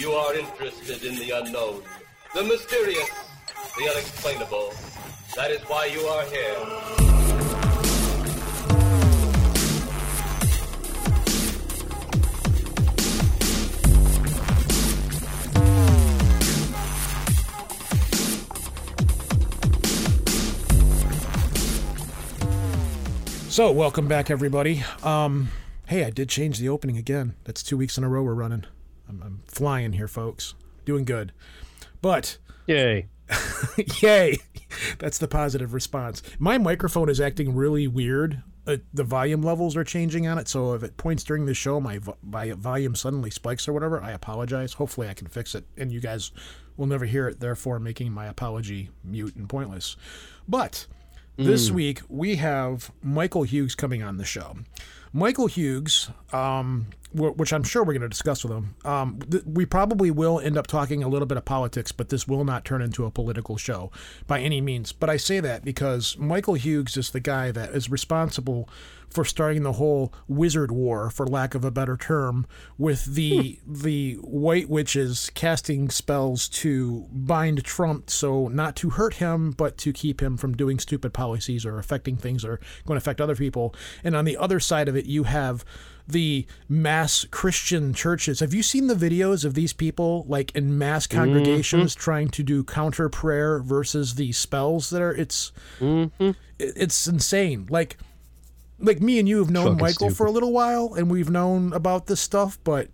You are interested in the unknown, the mysterious, the unexplainable. That is why you are here. So, welcome back, everybody. Um, hey, I did change the opening again. That's two weeks in a row we're running. I'm, I'm flying here, folks. Doing good. But, Yay. yay! That's the positive response. My microphone is acting really weird. Uh, the volume levels are changing on it, so if it points during the show, my, vo- my volume suddenly spikes or whatever, I apologize. Hopefully, I can fix it, and you guys will never hear it, therefore, making my apology mute and pointless. But this week we have Michael Hughes coming on the show. Michael Hughes, um, which I'm sure we're going to discuss with him. Um, th- we probably will end up talking a little bit of politics, but this will not turn into a political show by any means. But I say that because Michael Hughes is the guy that is responsible for starting the whole wizard war, for lack of a better term, with the hmm. the white witches casting spells to bind Trump, so not to hurt him, but to keep him from doing stupid policies or affecting things that are going to affect other people. And on the other side of it, you have the mass Christian churches. Have you seen the videos of these people like in mass mm-hmm. congregations trying to do counter prayer versus the spells that are? It's mm-hmm. it- it's insane. Like like me and you have known Fucking Michael for a little while and we've known about this stuff, but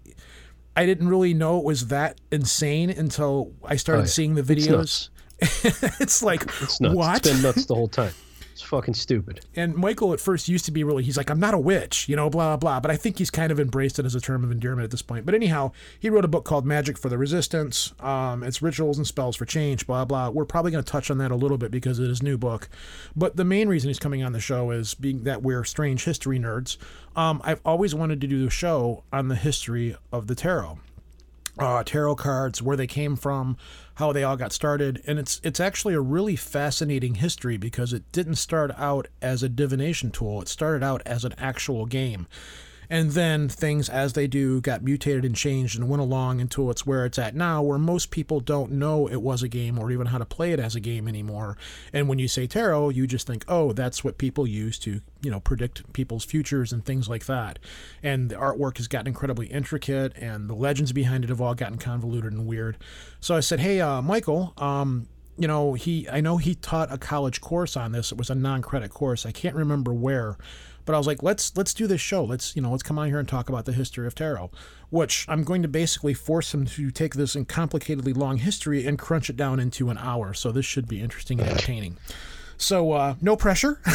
I didn't really know it was that insane until I started Oh, yeah. seeing the It's videos. nuts. It's, like It's nuts. what? It's been nuts the whole time. It's fucking stupid. and Michael at first used to be really he's like I'm not a witch, you know, blah blah blah, but I think he's kind of embraced it as a term of endearment at this point. But anyhow, he wrote a book called Magic for the Resistance. Um, it's rituals and spells for change, blah blah. We're probably going to touch on that a little bit because of his new book. But the main reason he's coming on the show is being that we're strange history nerds. Um, I've always wanted to do a show on the history of the tarot uh, tarot cards, where they came from, how they all got started, and it's it's actually a really fascinating history because it didn't start out as a divination tool. It started out as an actual game. And then things, as they do, got mutated and changed and went along until it's where it's at now, where most people don't know it was a game or even how to play it as a game anymore. And when you say tarot, you just think, oh, that's what people use to, you know, predict people's futures and things like that. And the artwork has gotten incredibly intricate, and the legends behind it have all gotten convoluted and weird. So I said, hey, uh, Michael, um, you know, he I know he taught a college course on this. It was a non-credit course. I can't remember where, but I was like, let's let's do this show. Let's you know, let's come on here and talk about the history of tarot. Which I'm going to basically force him to take this and complicatedly long history and crunch it down into an hour. So this should be interesting and entertaining. So uh, no pressure.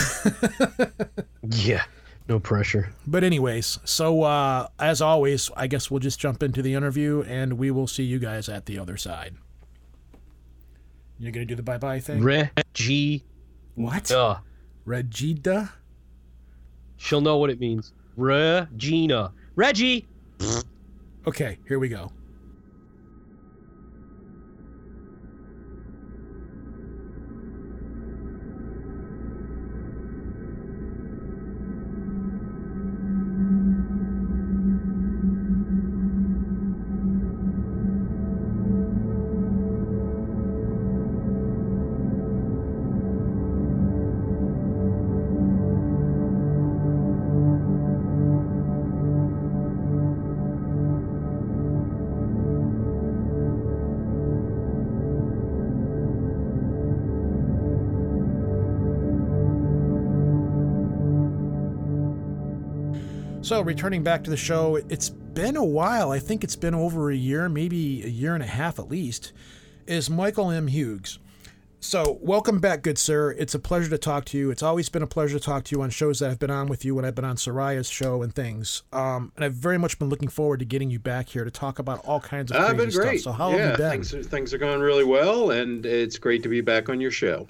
Yeah. No pressure. But anyways, so uh, as always, I guess we'll just jump into the interview and we will see you guys at the other side. You're gonna do the bye bye thing. Reggie. what? Uh, Regida? She'll know what it means. Regina. Reggie. Okay, here we go. So, returning back to the show, it's been a while. I think it's been over a year, maybe a year and a half at least. Is Michael M. Hughes. So, welcome back, good sir. It's a pleasure to talk to you. It's always been a pleasure to talk to you on shows that I've been on with you when I've been on Soraya's show and things. Um, and I've very much been looking forward to getting you back here to talk about all kinds of I've crazy been great. stuff. So, how yeah, have you been? Things, are, things are going really well, and it's great to be back on your show.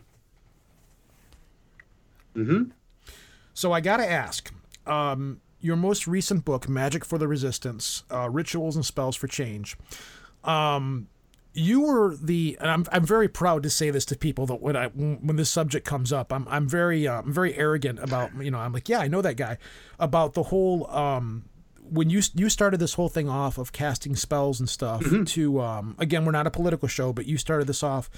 Mm-hmm. So I gotta ask, um, your most recent book, Magic for the Resistance: uh, Rituals and Spells for Change. Um, you were the, and I'm, I'm very proud to say this to people that when I when this subject comes up, I'm I'm very uh, I'm very arrogant about you know I'm like yeah I know that guy about the whole um, when you you started this whole thing off of casting spells and stuff Mm-hmm. to um, again we're not a political show but you started this off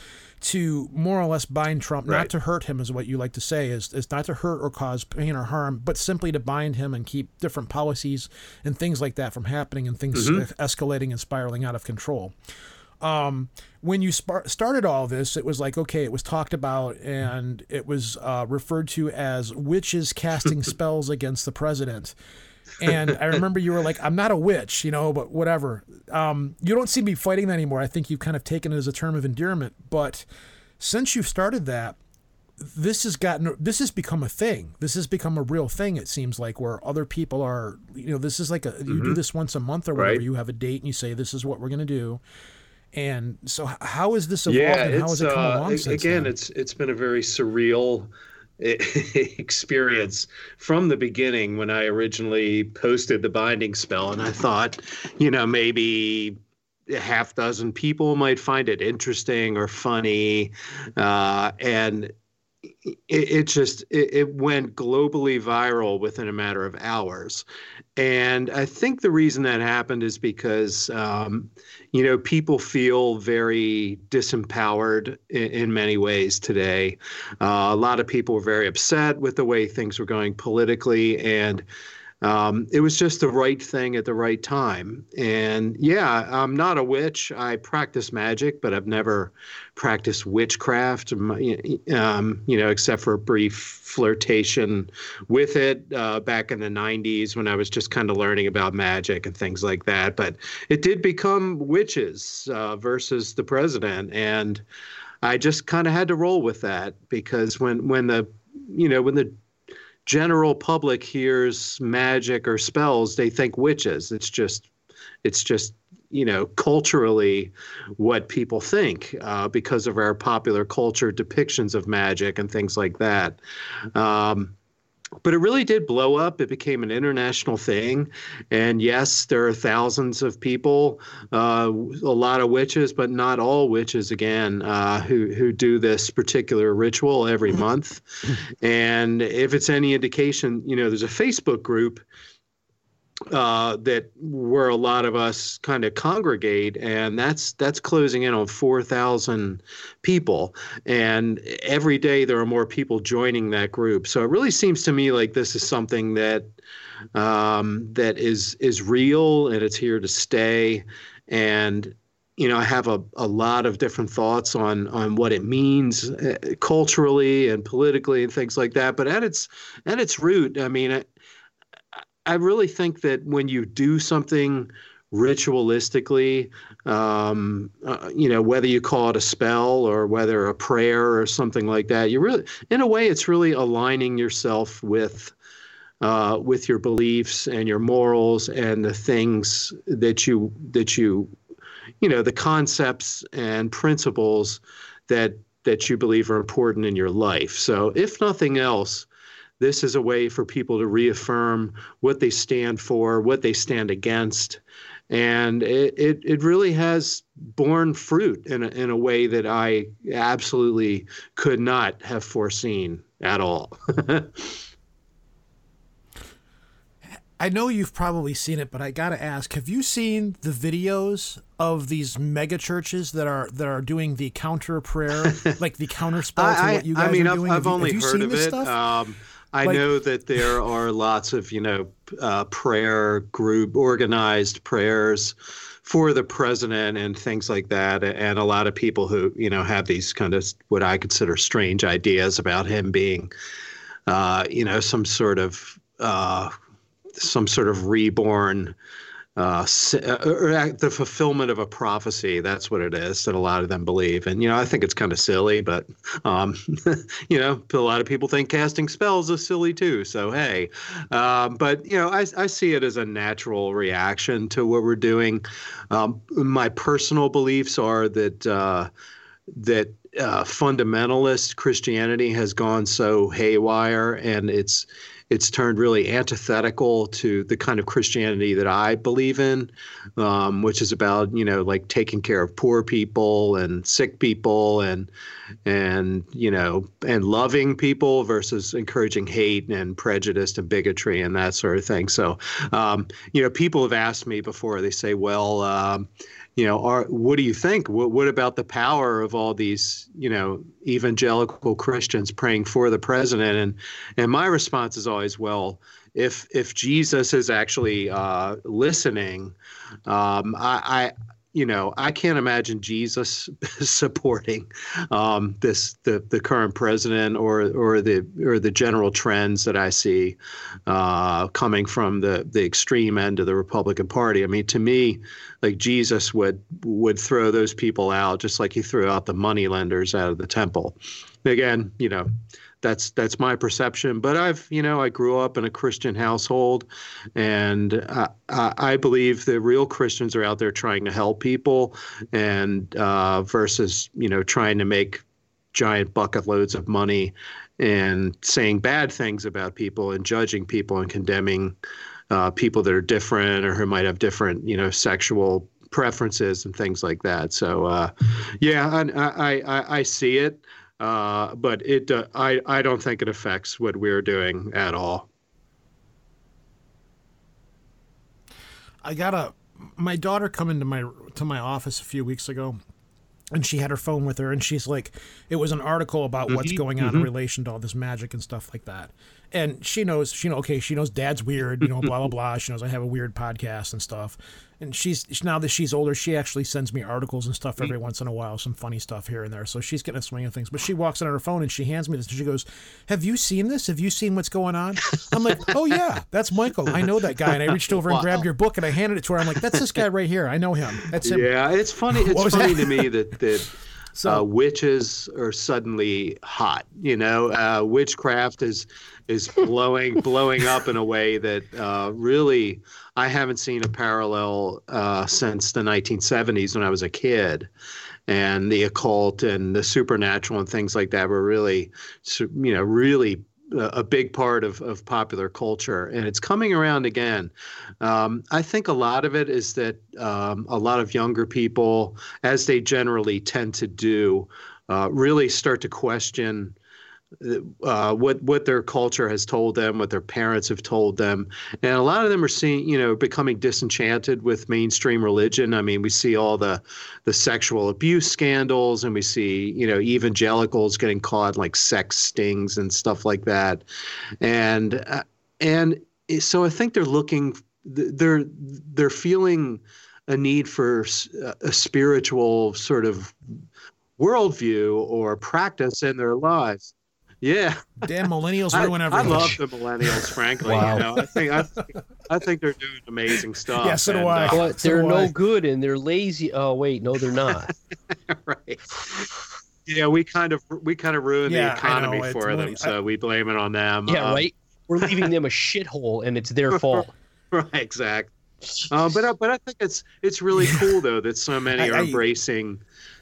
to more or less bind Trump not to hurt him is what you like to say is is not to hurt or cause pain or harm but simply to bind him and keep different policies and things like that from happening and things Mm-hmm. escalating and spiraling out of control um, when you spar- started all this, it was like, okay, it was talked about and it was uh, referred to as witches casting spells against the president. And I remember you were like, I'm not a witch, you know, but whatever. Um, you don't seem to be fighting that anymore. I think you've kind of taken it as a term of endearment. But since you've started that, this has gotten this has become a thing. This has become a real thing. It seems like where other people are, you know, this is like a you do this once a month or whatever. Right. You have a date and you say this is what we're going to do. And so, how has this evolved yeah, and how has it come uh, along again, then? it's it's been a very surreal experience from the beginning when I originally posted the binding spell, and I thought, you know, maybe a half dozen people might find it interesting or funny, uh, and it, it just it, it went globally viral within a matter of hours. And i think the reason that happened is because um, you know people feel very disempowered in, in many ways today. Uh, a lot of people were very upset with the way things were going politically and um, it was just the right thing at the right time. And yeah, I'm not a witch. I practice magic, but I've never practiced witchcraft, um, you know, except for a brief flirtation with it uh, back in the 90s when I was just kind of learning about magic and things like that. But it did become witches uh, versus the president. And I just kind of had to roll with that because when, when the, you know, when the general public hears magic or spells, they think witches. It's just, it's just, you know, culturally what people think uh, because of our popular culture depictions of magic and things like that. Um, but it really did blow up. It became an international thing. And yes, there are thousands of people, uh, a lot of witches, but not all witches, again, uh, who, who do this particular ritual every month. And if it's any indication, you know, there's a Facebook group uh, that where a lot of us kind of congregate, and that's that's closing in on four thousand people, and every day there are more people joining that group. So it really seems to me like this is something that um, that is is real and it's here to stay, and you know I have a, a lot of different thoughts on on what it means uh, culturally and politically and things like that. But at its at its root, I mean. I, really think that when you do something ritualistically, um, uh, you know, whether you call it a spell or whether a prayer or something like that, you really, in a way, it's really aligning yourself with. Uh, with your beliefs and your morals and the things that you that you you know the concepts and principles that that you believe are important in your life so if nothing else this is a way for people to reaffirm what they stand for, what they stand against. And it, it, it really has borne fruit in a, in a way that I absolutely could not have foreseen at all. I know you've probably seen it, but I gotta ask: Have you seen the videos of these mega churches that are that are doing the counter prayer, like the counter spell to I, what you guys I mean, are I've, doing? I've Have you- only have you heard seen of it. Um, I Like- know that there are lots of, you know, uh, prayer group organized prayers for the president and things like that. And a lot of people who, you know, have these kind of what I consider strange ideas about him being, uh, you know, some sort of, uh, some sort of reborn uh, uh, or the fulfillment of a prophecy. That's what it is that a lot of them believe. And, you know, I think it's kind of silly, but, um, you know, a lot of people think casting spells is silly too. So, hey, um, but, you know, I, I see it as a natural reaction to what we're doing. Um, my personal beliefs are that, uh, that uh, fundamentalist Christianity has gone so haywire and it's, it's turned really antithetical to the kind of Christianity that I believe in, um, which is about you know like taking care of poor people and sick people and and you know and loving people versus encouraging hate and prejudice and bigotry and that sort of thing. So um, you know people have asked me before. They say, well. Um, you know, are, what do you think? What, what about the power of all these, you know, evangelical Christians praying for the president? And and my response is always, well, if if Jesus is actually uh, listening, um, I, you know, I can't imagine Jesus supporting um, this the the current president or or the or the general trends that I see uh, coming from the the extreme end of the Republican Party. I mean, to me, like Jesus would would throw those people out just like he threw out the money lenders out of the temple. Again, you know, that's that's my perception. But I've you know I grew up in a Christian household, and I, I believe the real Christians are out there trying to help people, and uh, versus you know trying to make giant bucket loads of money and saying bad things about people and judging people and condemning uh, people that are different or who might have different you know sexual preferences and things like that. So uh, yeah, I, I, I see it. Uh, but it, uh, I, I don't think it affects what we're doing at all. I got a my daughter come into my to my office a few weeks ago and she had her phone with her and she's like it was an article about mm-hmm. what's going on mm-hmm. in relation to all this magic and stuff like that and she knows she know okay she knows dad's weird you know blah blah blah she knows i have a weird podcast and stuff and she's now that she's older, she actually sends me articles and stuff every mm-hmm. once in a while, some funny stuff here and there. So she's getting a swing of things. But she walks in on her phone and she hands me this and she goes, "Have you seen this? Have you seen what's going on?" I'm like, "Oh yeah, that's Michael. I know that guy." And I reached over wow. and grabbed your book and I handed it to her. I'm like, "That's this guy right here. I know him. That's him." Yeah, it's funny. It's funny to me that that. So, uh, witches are suddenly hot. You know, uh, witchcraft is is blowing blowing up in a way that uh, really I haven't seen a parallel uh, since the 1970s when I was a kid. And the occult and the supernatural and things like that were really, you know, really a big part of, of popular culture, and it's coming around again. Um, I think a lot of it is that um, a lot of younger people, as they generally tend to do, uh, really start to question uh, what what their culture has told them, what their parents have told them, and a lot of them are seeing, you know, becoming disenchanted with mainstream religion. I mean, we see all the the sexual abuse scandals, and we see, you know, evangelicals getting caught like sex stings and stuff like that, and uh, and so I think they're looking, they're they're feeling a need for a spiritual sort of worldview or practice in their lives yeah. Damn millennials ruin I, everything. I love the millennials, frankly. wow. You know, I think I think, I think they're doing amazing stuff. Yeah, so do I. Uh, but they're no I. good and they're lazy. Oh wait, no, they're not. right. Yeah, we kind of we kind of ruin yeah, the economy know, for them, so we blame it on them. Yeah, um, right. We're leaving them a shithole, and it's their fault. right, exactly. Um, but uh, but I think it's it's really cool though that so many are embracing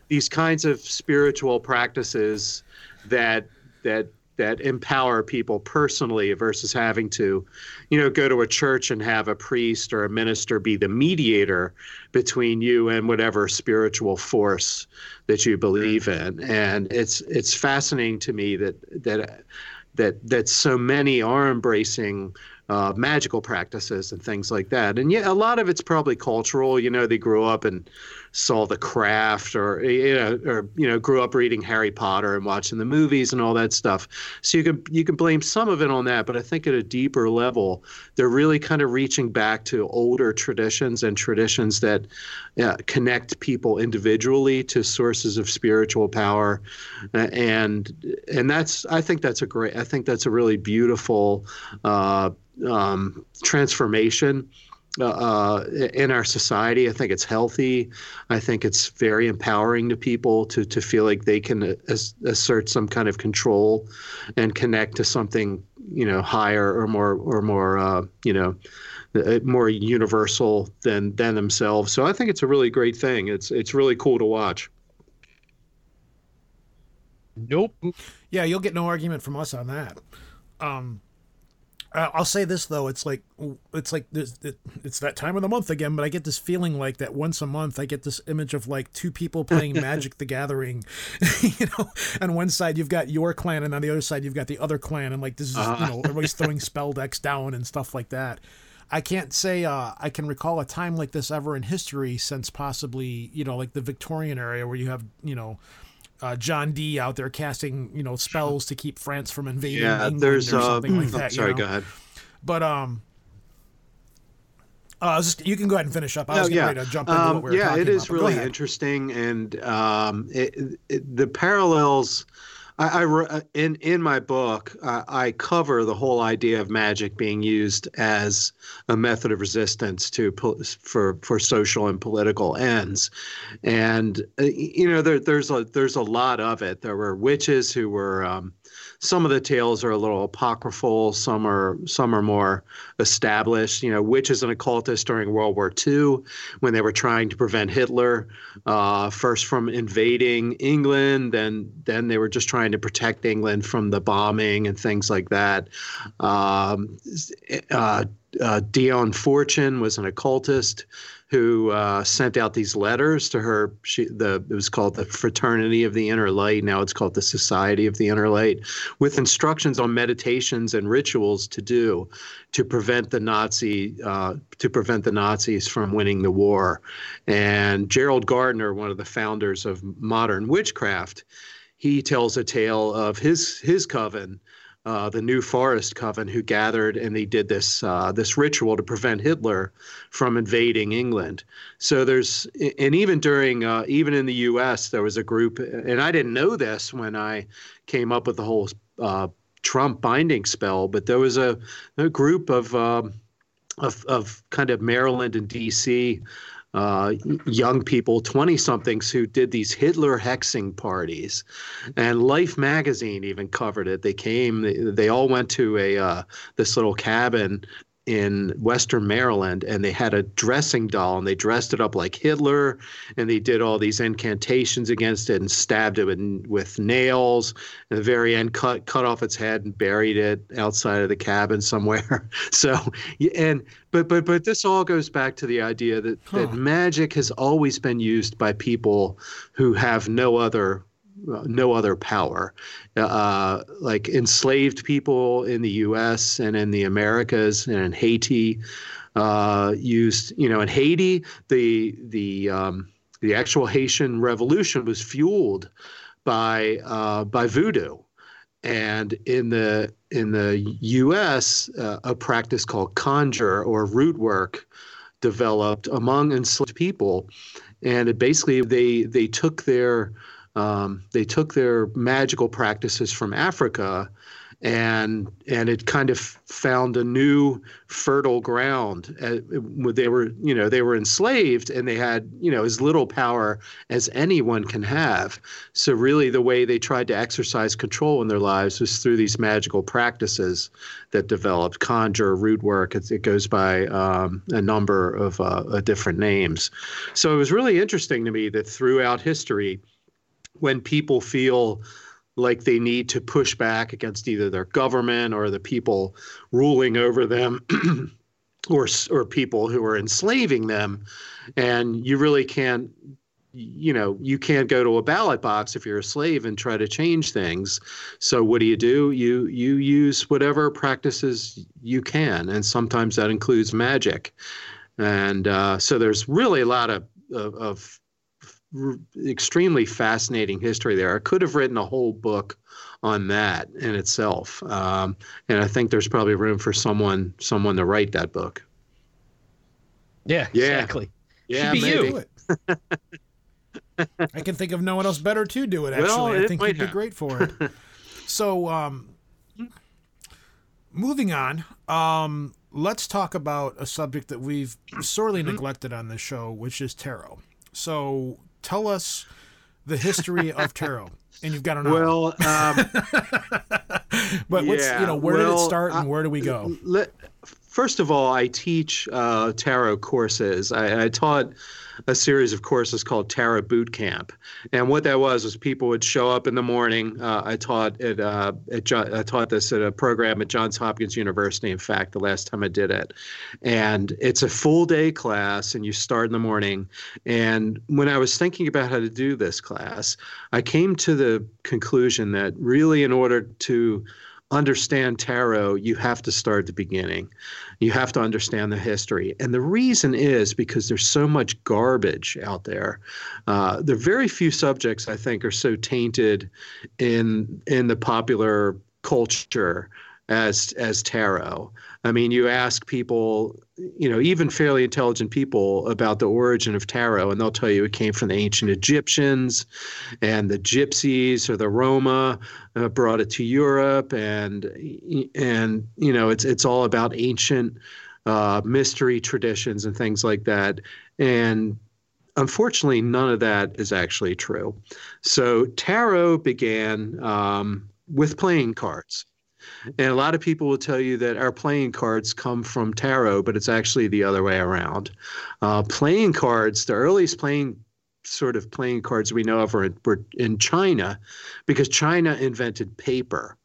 these kinds of spiritual practices that that that empower people personally versus having to, you know, go to a church and have a priest or a minister be the mediator between you and whatever spiritual force that you believe in. And it's it's fascinating to me that that that that so many are embracing uh, magical practices and things like that. And yeah, a lot of it's probably cultural. You know, they grew up and saw The Craft, or you know, or you know, grew up reading Harry Potter and watching the movies and all that stuff. So you can you can blame some of it on that, but I think at a deeper level, they're really kind of reaching back to older traditions and traditions that uh, connect people individually to sources of spiritual power, uh, and and that's I think that's a great I think that's a really beautiful. Uh, um, transformation uh, uh, in our society. I think it's healthy. I think it's very empowering to people to to feel like they can as, assert some kind of control and connect to something you know higher or more or more uh, you know uh, more universal than than themselves. So I think it's a really great thing. It's it's really cool to watch. Nope. Yeah, you'll get no argument from us on that. Um, Uh, I'll say this though, it's like it's like it, it's that time of the month again, but I get this feeling like that once a month I get this image of like two people playing Magic the Gathering. you know, on one side you've got your clan, and on the other side you've got the other clan, and like this is uh-huh. you know everybody's throwing spell decks down and stuff like that. I can't say uh, I can recall a time like this ever in history since possibly you know like the Victorian era where you have you know uh, John Dee out there casting, you know, spells to keep France from invading yeah, England there's, or something uh, like that. Sorry, you know? go ahead. But um, uh, just, you can go ahead and finish up. I was no, yeah. to jump into um, what we were Yeah, it is about, really interesting, and um, it, it, the parallels I, I, uh, in in my book uh, I cover the whole idea of magic being used as a method of resistance to for for social and political ends, and uh, you know there, there's a there's a lot of it. There were witches who were um, some of the tales are a little apocryphal. Some are some are more established. You know, witches and occultists during World War II, when they were trying to prevent Hitler uh, first from invading England, then then they were just trying to protect England from the bombing and things like that. Um, uh, uh, Dion Fortune was an occultist who uh, sent out these letters to her. She, the it was called the Fraternity of the Inner Light. Now it's called the Society of the Inner Light, with instructions on meditations and rituals to do to prevent the Nazi uh, to prevent the Nazis from winning the war. And Gerald Gardner, one of the founders of modern witchcraft, he tells a tale of his his coven uh, the New Forest Coven, who gathered and they did this uh, this ritual to prevent Hitler from invading England. So there's and even during uh, even in the U.S. there was a group, and I didn't know this when I came up with the whole uh, Trump binding spell, but there was a, a group of, um, of of kind of Maryland and D.C uh, young people, 20 somethings, who did these Hitler hexing parties. And Life magazine even covered it. They came, they, they all went to a uh, this little cabin in Western Maryland, and they had a dressing doll, and they dressed it up like Hitler, and they did all these incantations against it, and stabbed it with, with nails. At the very end, cut cut off its head and buried it outside of the cabin somewhere. so, and but but but this all goes back to the idea that huh. that magic has always been used by people who have no other no other power. Uh, like enslaved people in the U.S. and in the Americas and in Haiti uh, used, you know, in Haiti, the the um, the actual Haitian Revolution was fueled by uh, by voodoo, and in the in the U.S., uh, a practice called conjure or root work developed among enslaved people, and it basically they they took their um, they took their magical practices from Africa and and it kind of found a new fertile ground. Uh, they were you know they were enslaved and they had you know as little power as anyone can have. So really, the way they tried to exercise control in their lives was through these magical practices that developed. Conjure, root work. It, it goes by um, a number of uh, different names. So it was really interesting to me that throughout history when people feel like they need to push back against either their government or the people ruling over them or or people who are enslaving them. And you really can't you know you can't go to a ballot box if you're a slave and try to change things. So what do you do? You you use whatever practices you can. And sometimes that includes magic. And uh, so there's really a lot of, of, of extremely fascinating history there. I could have written a whole book on that in itself, um, and I think there's probably room for someone someone to write that book. Yeah, yeah. exactly. Yeah, maybe. I can think of no one else better to do it. Actually, well, I think you'd be great for it. so, um, moving on. Um, let's talk about a subject that we've sorely mm-hmm. neglected on this show, which is tarot. So, tell us the history of tarot. And you've got an well, um, but yeah, you know, where well, did it start and where do we go? Let, first of all, I teach uh, tarot courses. I, I, taught a series of courses called Tarot Boot Camp, and what that was was people would show up in the morning. Uh, I taught at, uh, at I taught this at a program at Johns Hopkins University. In fact, the last time I did it, and it's a full day class, and you start in the morning. And when I was thinking about how to do this class, I came to the conclusion that really, in order to understand tarot, you have to start at the beginning. You have to understand the history. And the reason is because there's so much garbage out there. Uh, there are very few subjects, I think, are so tainted in in the popular culture as as tarot. I mean, you ask people, you know, even fairly intelligent people about the origin of tarot, and they'll tell you it came from the ancient Egyptians, and the Gypsies or the Roma uh, brought it to Europe, and and you know, it's it's all about ancient uh, mystery traditions and things like that, and unfortunately, none of that is actually true. So tarot began um, with playing cards. And a lot of people will tell you that our playing cards come from tarot, but it's actually the other way around. Uh, playing cards, the earliest playing sort of playing cards we know of are, were in China because China invented paper.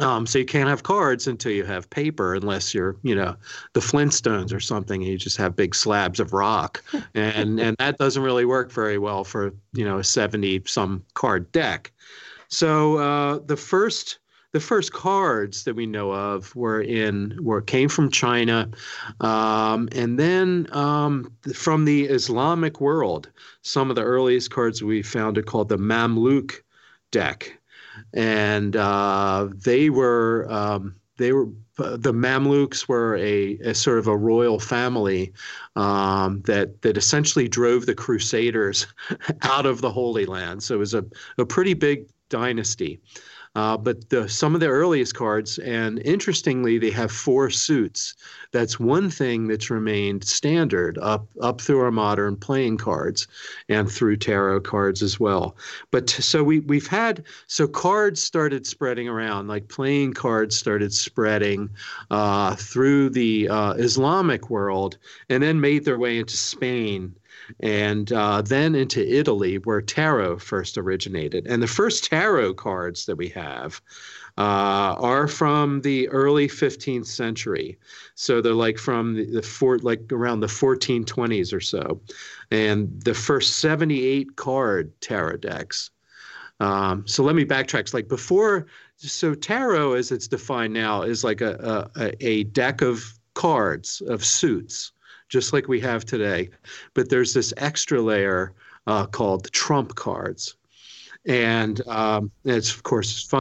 Um, so you can't have cards until you have paper, unless you're, you know, the Flintstones or something, and you just have big slabs of rock, and and that doesn't really work very well for you know a seventy some card deck. So uh, the first the first cards that we know of were in were came from China, um, and then um, from the Islamic world. Some of the earliest cards we found are called the Mamluk deck, and uh, they were um, they were the Mamluks were a, a, sort of a royal family um, that that essentially drove the Crusaders out of the Holy Land. So it was a, a pretty big dynasty. Uh, but the, some of the earliest cards, and interestingly, they have four suits. That's one thing that's remained standard up up through our modern playing cards and through tarot cards as well. But so we we've had so cards started spreading around, like playing cards started spreading uh, through the uh, Islamic world, and then made their way into Spain and uh, then into Italy, where tarot first originated. And the first tarot cards that we have uh, are from the early 15th century. So they're like from the, the four, like around the 1420s or so. And the first 78 card tarot decks. Um, so let me backtrack. It's like before, so tarot, as it's defined now, is like a, a, a deck of cards of suits just like we have today. But there's this extra layer uh, called trump cards, and um, it's of course fun.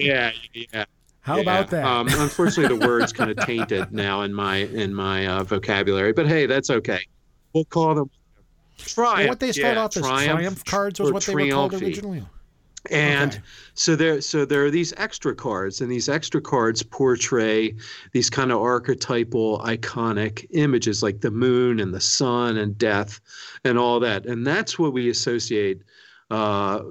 Yeah, yeah. How yeah. about that? Um, unfortunately, the word's kind of tainted now in my in my uh, vocabulary, but hey, that's okay. We'll call them triumph. Well, what they start yeah, off as triumph, triumph cards was what they were called originally. And Okay. so there, so there are these extra cards, and these extra cards portray these kind of archetypal, iconic images like the moon and the sun and death, and all that. And that's what we associate uh,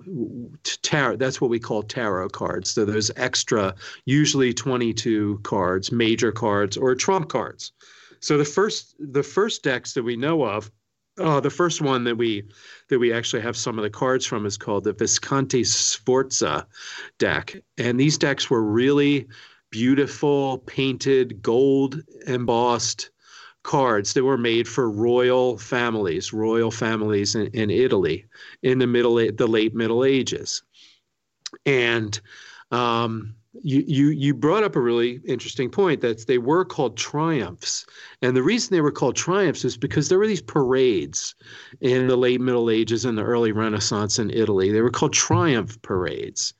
tarot. That's what we call tarot cards. So those extra, usually 22 cards, major cards, or trump cards. So the first, the first decks that we know of Oh, the first one that we that we actually have some of the cards from is called the Visconti Sforza deck, and these decks were really beautiful, painted, gold embossed cards. That were made for royal families, royal families in, in Italy in the middle the late Middle Ages, and um, you, you brought up a really interesting point that they were called triumphs. And the reason they were called triumphs is because there were these parades in the late middle ages and the early renaissance in italy. They were called triumph parades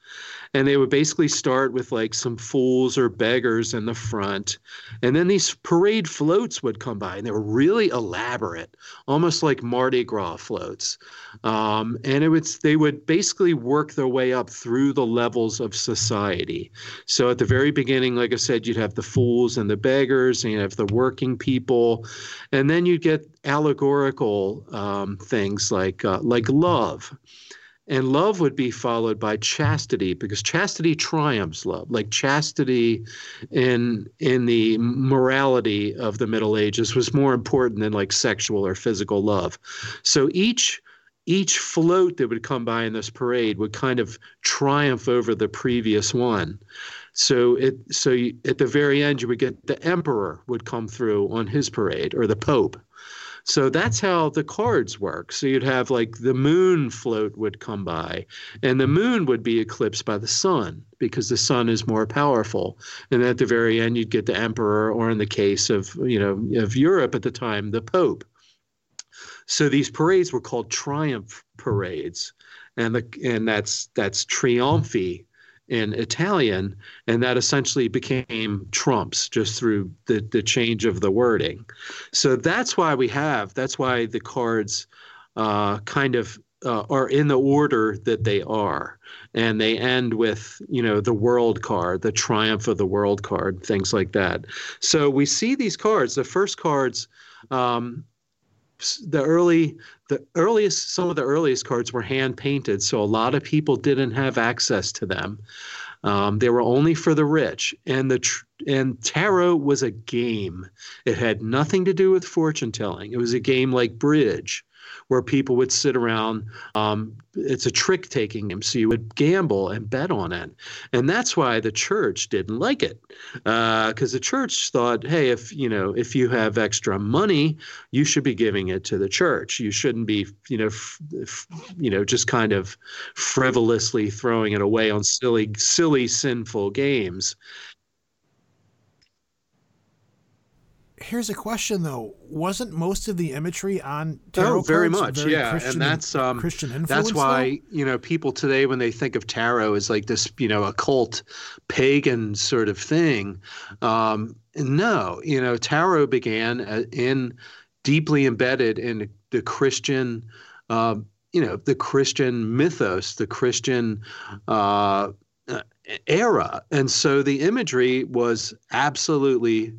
and they would basically start with like some fools or beggars in the front. And then these parade floats would come by and they were really elaborate almost like mardi gras floats. Um, and it would they would basically work their way up through the levels of society. So at the very beginning like i said you'd have the fools and the beggars and you have the working people. And then you'd get allegorical um, things like uh, like love and love would be followed by chastity because chastity triumphs love like chastity in in the morality of the middle ages was more important than like sexual or physical love. So each each float that would come by in this parade would kind of triumph over the previous one. So it so you, at the very end you would get the emperor would come through on his parade or the pope so that's how the cards work. So you'd have like the moon float would come by, and the moon would be eclipsed by the sun because the sun is more powerful. And at the very end, you'd get the emperor, or in the case of you know of Europe at the time, the pope. So these parades were called triumph parades, and the and that's that's triumphi in Italian, and that essentially became trumps just through the, the change of the wording. So that's why we have, that's why the cards uh, kind of uh, are in the order that they are. And they end with, you know, the world card, the triumph of the world card, things like that. So we see these cards, the first cards um, the early the earliest some of the earliest cards were hand painted so a lot of people didn't have access to them. Um, they were only for the rich and the tr- and tarot was a game. It had nothing to do with fortune telling. It was a game like bridge where people would sit around. Um, it's a trick taking game, so you would gamble and bet on it, and that's why the church didn't like it, because uh, the church thought, hey, if you know, if you have extra money, you should be giving it to the church. You shouldn't be, you know, f- f- you know, just kind of frivolously throwing it away on silly, silly, sinful games. Here's a question though: Wasn't most of the imagery on tarot oh, very much, very yeah, Christian, and that's um, Christian influence. That's why though? you know people today, when they think of tarot, is like this, you know, occult, pagan sort of thing. Um, no, you know, tarot began uh, in deeply embedded in the Christian. Uh, you know the Christian mythos, the Christian uh era, and so the imagery was absolutely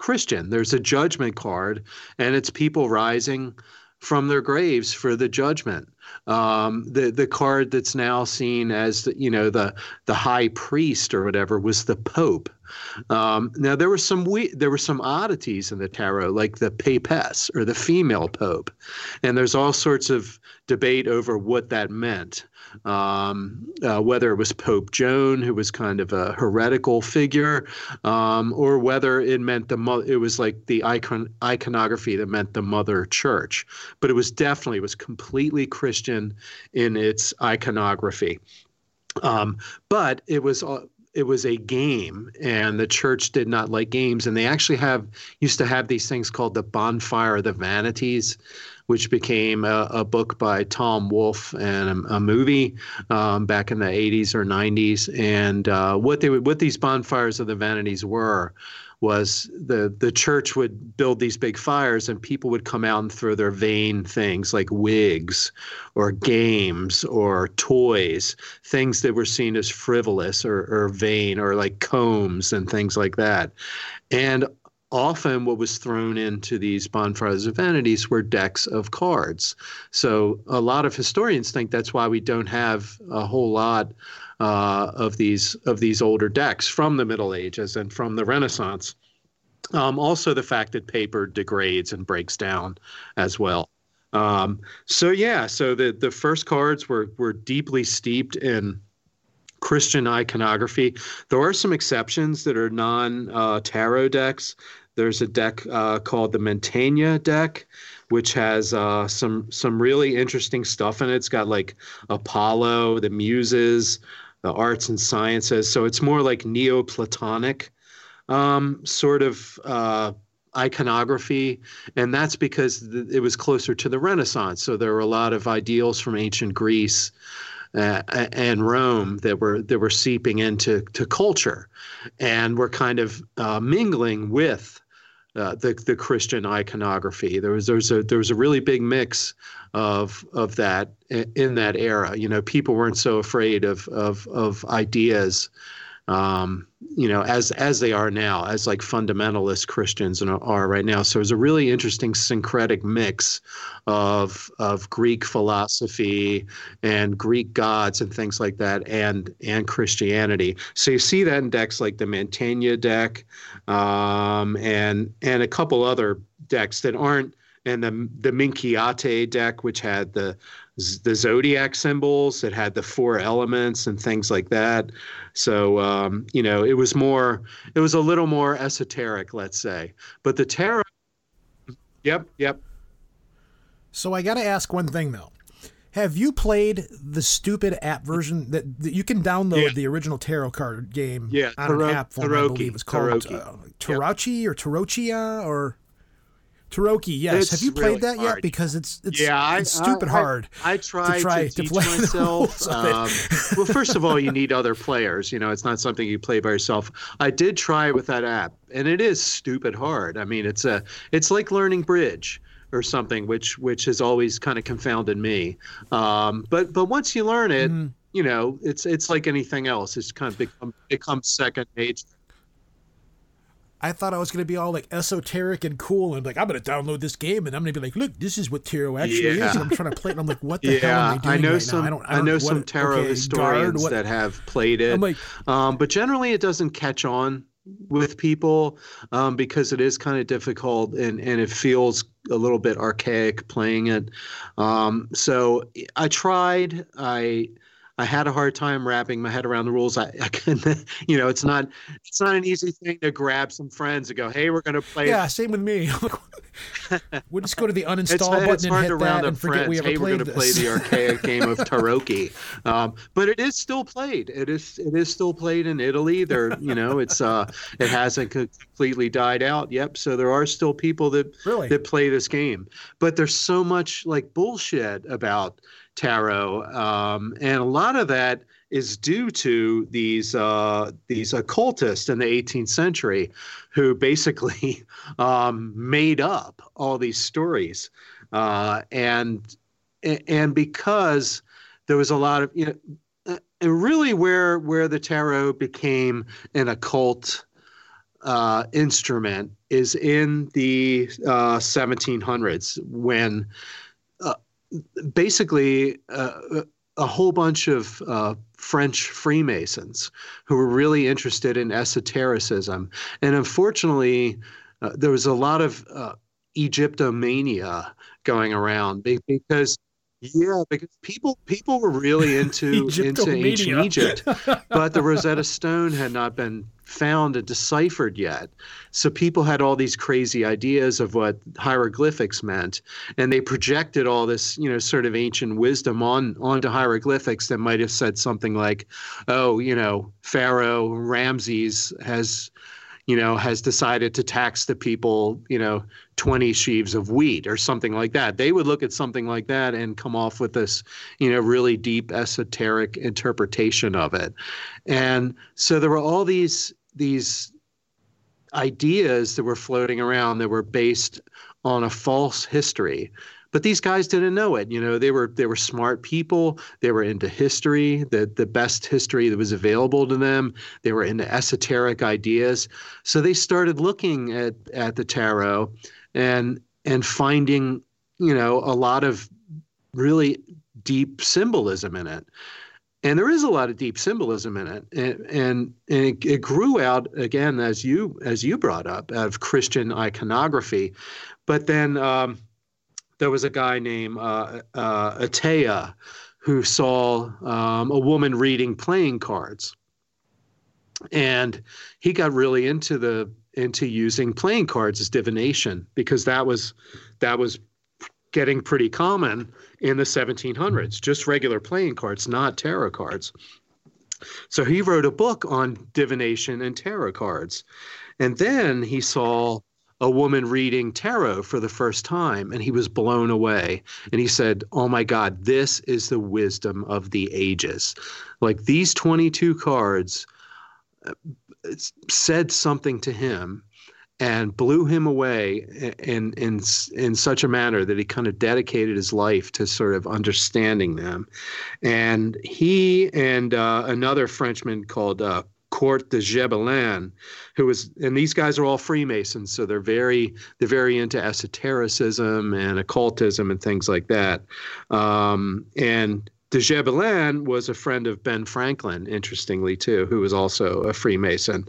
Christian. There's a judgment card, and it's people rising from their graves for the judgment. Um, the the card that's now seen as the, you know the the high priest or whatever was the Pope. Um, now there were some we- there were some oddities in the tarot, like the papess or the female pope, and there's all sorts of debate over what that meant um, uh, whether it was Pope Joan, who was kind of a heretical figure, um, or whether it meant the mo- it was like the icon iconography that meant the Mother Church. But it was definitely it was completely Christian in its iconography. Um, but it was it was a game and the church did not like games and they actually have used to have these things called the bonfire of the vanities which became a, a book by Tom Wolfe and a, a movie um, back in the 80s or 90s. And uh, what they would, what these bonfires of the vanities were was the the church would build these big fires and people would come out and throw their vain things like wigs or games or toys things that were seen as frivolous or, or vain or like combs and things like that and often what was thrown into these bonfires of vanities were decks of cards. So a lot of historians think that's why we don't have a whole lot uh, of these of these older decks from the Middle Ages and from the Renaissance. Um, also, the fact that paper degrades and breaks down as well. Um, so yeah, so the the first cards were were deeply steeped in Christian iconography. There are some exceptions that are non uh, tarot decks. There's a deck uh, called the Mantegna deck, which has uh, some some really interesting stuff in it. It's got like Apollo, the Muses, the arts and sciences. So it's more like Neoplatonic um, sort of uh, iconography, and that's because th- it was closer to the Renaissance. So there were a lot of ideals from ancient Greece uh, and Rome that were that were seeping into to culture, and were kind of uh, mingling with uh, the the Christian iconography. There was there was a there was a really big mix of of that in that era. You know, people weren't so afraid of of of ideas. Um, you know, as as they are now, as like fundamentalist Christians and are right now. So it's a really interesting syncretic mix of of Greek philosophy and Greek gods and things like that, and and Christianity. So you see that in decks like the Mantegna deck, um, and and a couple other decks that aren't and the the Minchiate deck, which had the the zodiac symbols, it had the four elements and things like that. So um, you know, it was more, it was a little more esoteric, let's say. But the tarot, yep, yep. So I got to ask one thing though. Have you played the stupid app version that, that you can download Yeah. the original tarot card game Yeah, on Taro- an app form? I believe it's called Taroki. uh, Tarachi or Tarochia or Tarocchi. Yes. It's Have you played really that yet? Because it's it's, yeah, I, it's stupid I- hard. I, I tried to, try to teach play myself. rules of it. Um, well, first of all, you need other players. You know, it's not something you play by yourself. I did try it with that app, and it is stupid hard. I mean, it's a it's like learning bridge or something, which which has always kind of confounded me. Um, but but once you learn it, Mm. you know, it's it's like anything else. It's kind of become becomes second nature. I thought I was going to be all like esoteric and cool and like I'm going to download this game and I'm going to be like, look, this is what tarot actually Yeah. is. And I'm trying to play it. And I'm like, what the hell Yeah, am I doing I know right some. now? I don't. I, I, don't know what- some tarot okay, historians guard, that have played it. I'm like, um, but generally, it doesn't catch on with people um, because it is kind of difficult and and it feels a little bit archaic playing it. Um, so I tried. I. I had a hard time wrapping my head around the rules. I, I can, you know, it's not, it's not an easy thing to grab some friends and go, "Hey, we're going to play." yeah, same with me. we'll just go to the uninstall it's, button it's hard and to hit round that and forget friends. we ever hey, we're going to play the archaic game of Tarocchi, um, but it is still played. It is it is still played in Italy. There, you know, it's uh, it hasn't completely died out. Yep. So there are still people that Really? that play this game, but there's so much like bullshit about tarot, um, and a lot of that is due to these uh, these occultists in the 18th century, who basically um, made up all these stories, uh, and and because there was a lot of you know, uh, and really where where the tarot became an occult uh, instrument is in the uh, 1700s when uh, basically uh, a whole bunch of uh, French Freemasons who were really interested in esotericism. And unfortunately, uh, there was a lot of uh, Egyptomania going around because. Yeah, because people people were really into into ancient Egypt, but the Rosetta Stone had not been found and deciphered yet. So people had all these crazy ideas of what hieroglyphics meant, and they projected all this, you know, sort of ancient wisdom on onto hieroglyphics that might have said something like, "Oh, you know, Pharaoh Ramses has." You know, has decided to tax the people, you know, 20 sheaves of wheat or something like that. They would look at something like that and come off with this, you know, really deep esoteric interpretation of it. And so there were all these these ideas that were floating around that were based on a false history. But these guys didn't know it. You know, they were they were smart people. They were into history, the the best history that was available to them. They were into esoteric ideas. So they started looking at at the tarot and and finding, you know, a lot of really deep symbolism in it and there is a lot of deep symbolism in it and and, and it, it grew out again as you as you brought up of christian iconography but then um, there was a guy named uh, uh, Etteilla who saw um, a woman reading playing cards and he got really into the into using playing cards as divination because that was that was getting pretty common in the 1700s, just regular playing cards, not tarot cards. So he wrote a book on divination and tarot cards. And then he saw a woman reading tarot for the first time and he was blown away. And he said, Oh my God, this is the wisdom of the ages. Like these 22 cards uh, said something to him and blew him away in in in such a manner that he kind of dedicated his life to sort of understanding them. And he and uh, another Frenchman called uh, Court de Gebelin, who was, and these guys are all Freemasons, so they're very they're very into esotericism and occultism and things like that. Um, and de Gebelin was a friend of Ben Franklin, interestingly too, who was also a Freemason.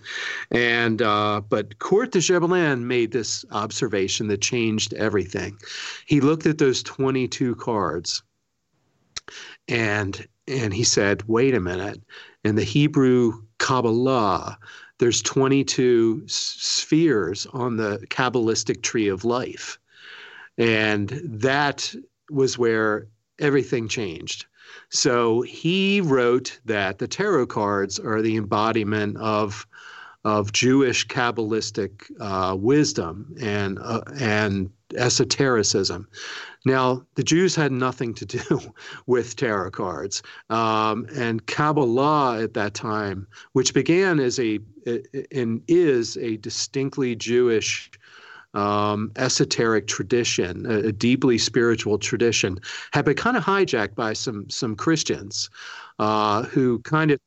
And uh, but Court de Gebelin made this observation that changed everything. He looked at those 22 cards, and and he said, "Wait a minute." In the Hebrew Kabbalah, there's 22 spheres on the Kabbalistic tree of life, and that was where everything changed. So he wrote that the tarot cards are the embodiment of of Jewish Kabbalistic uh, wisdom and uh, and esotericism. Now, the Jews had nothing to do with tarot cards, um, and Kabbalah at that time, which began as a and is a distinctly Jewish um, esoteric tradition, a, a, deeply spiritual tradition, had been kind of hijacked by some some Christians uh, who kind of,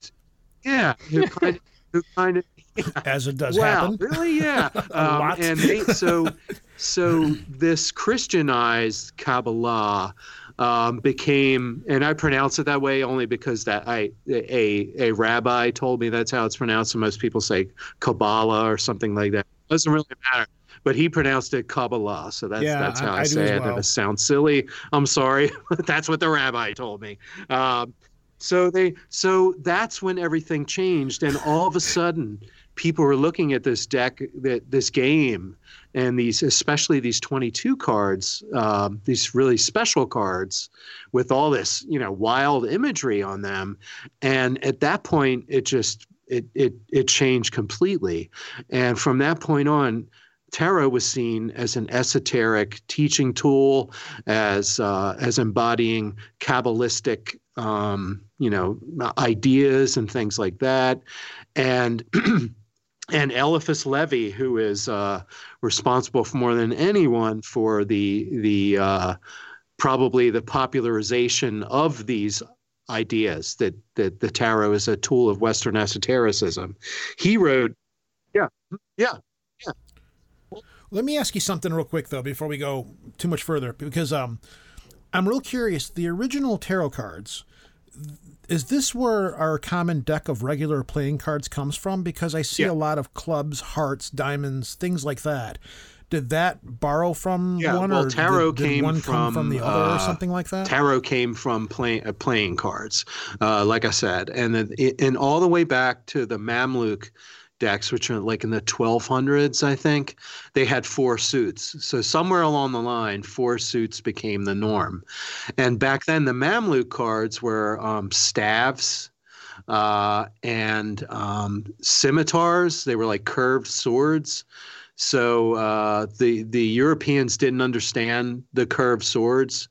yeah, who kind of, who kind of. As it does wow, happen. Really? Yeah. um, and they, so, so this Christianized Kabbalah um, became, and I pronounce it that way only because that I a a rabbi told me that's how it's pronounced, and most people say Kabbalah or something like that. It doesn't really matter but he pronounced it Kabbalah. So that's yeah, that's how I, I say it. Well. And it sounds silly. I'm sorry. that's what the rabbi told me. Um, so they so that's when everything changed, and all of a sudden, people were looking at this deck, that this game, and these especially these 22 cards, um, these really special cards, with all this you know wild imagery on them, and at that point, it just it it it changed completely, and from that point on tarot was seen as an esoteric teaching tool, as uh, as embodying kabbalistic, um, you know, ideas and things like that, and. and Eliphas Levi, who is uh, responsible for more than anyone for the the uh, probably the popularization of these ideas that that the tarot is a tool of Western esotericism. He wrote, yeah, yeah, let me ask you something real quick though before we go too much further because um, I'm real curious. The original tarot cards is this where our common deck of regular playing cards comes from? Because I see yeah. a lot of clubs, hearts, diamonds, things like that. Did that borrow from yeah, one, well, tarot did, did came one from, come from the other, uh, or something like that? Tarot came from play, uh, playing cards, uh, like I said, and then and all the way back to the Mamluk decks, which are like in the 1200s, I think, they had four suits. So somewhere along the line, four suits became the norm. And back then, the Mamluk cards were um, staves. Uh, and um, scimitars, they were like curved swords. So uh, the the Europeans didn't understand the curved swords,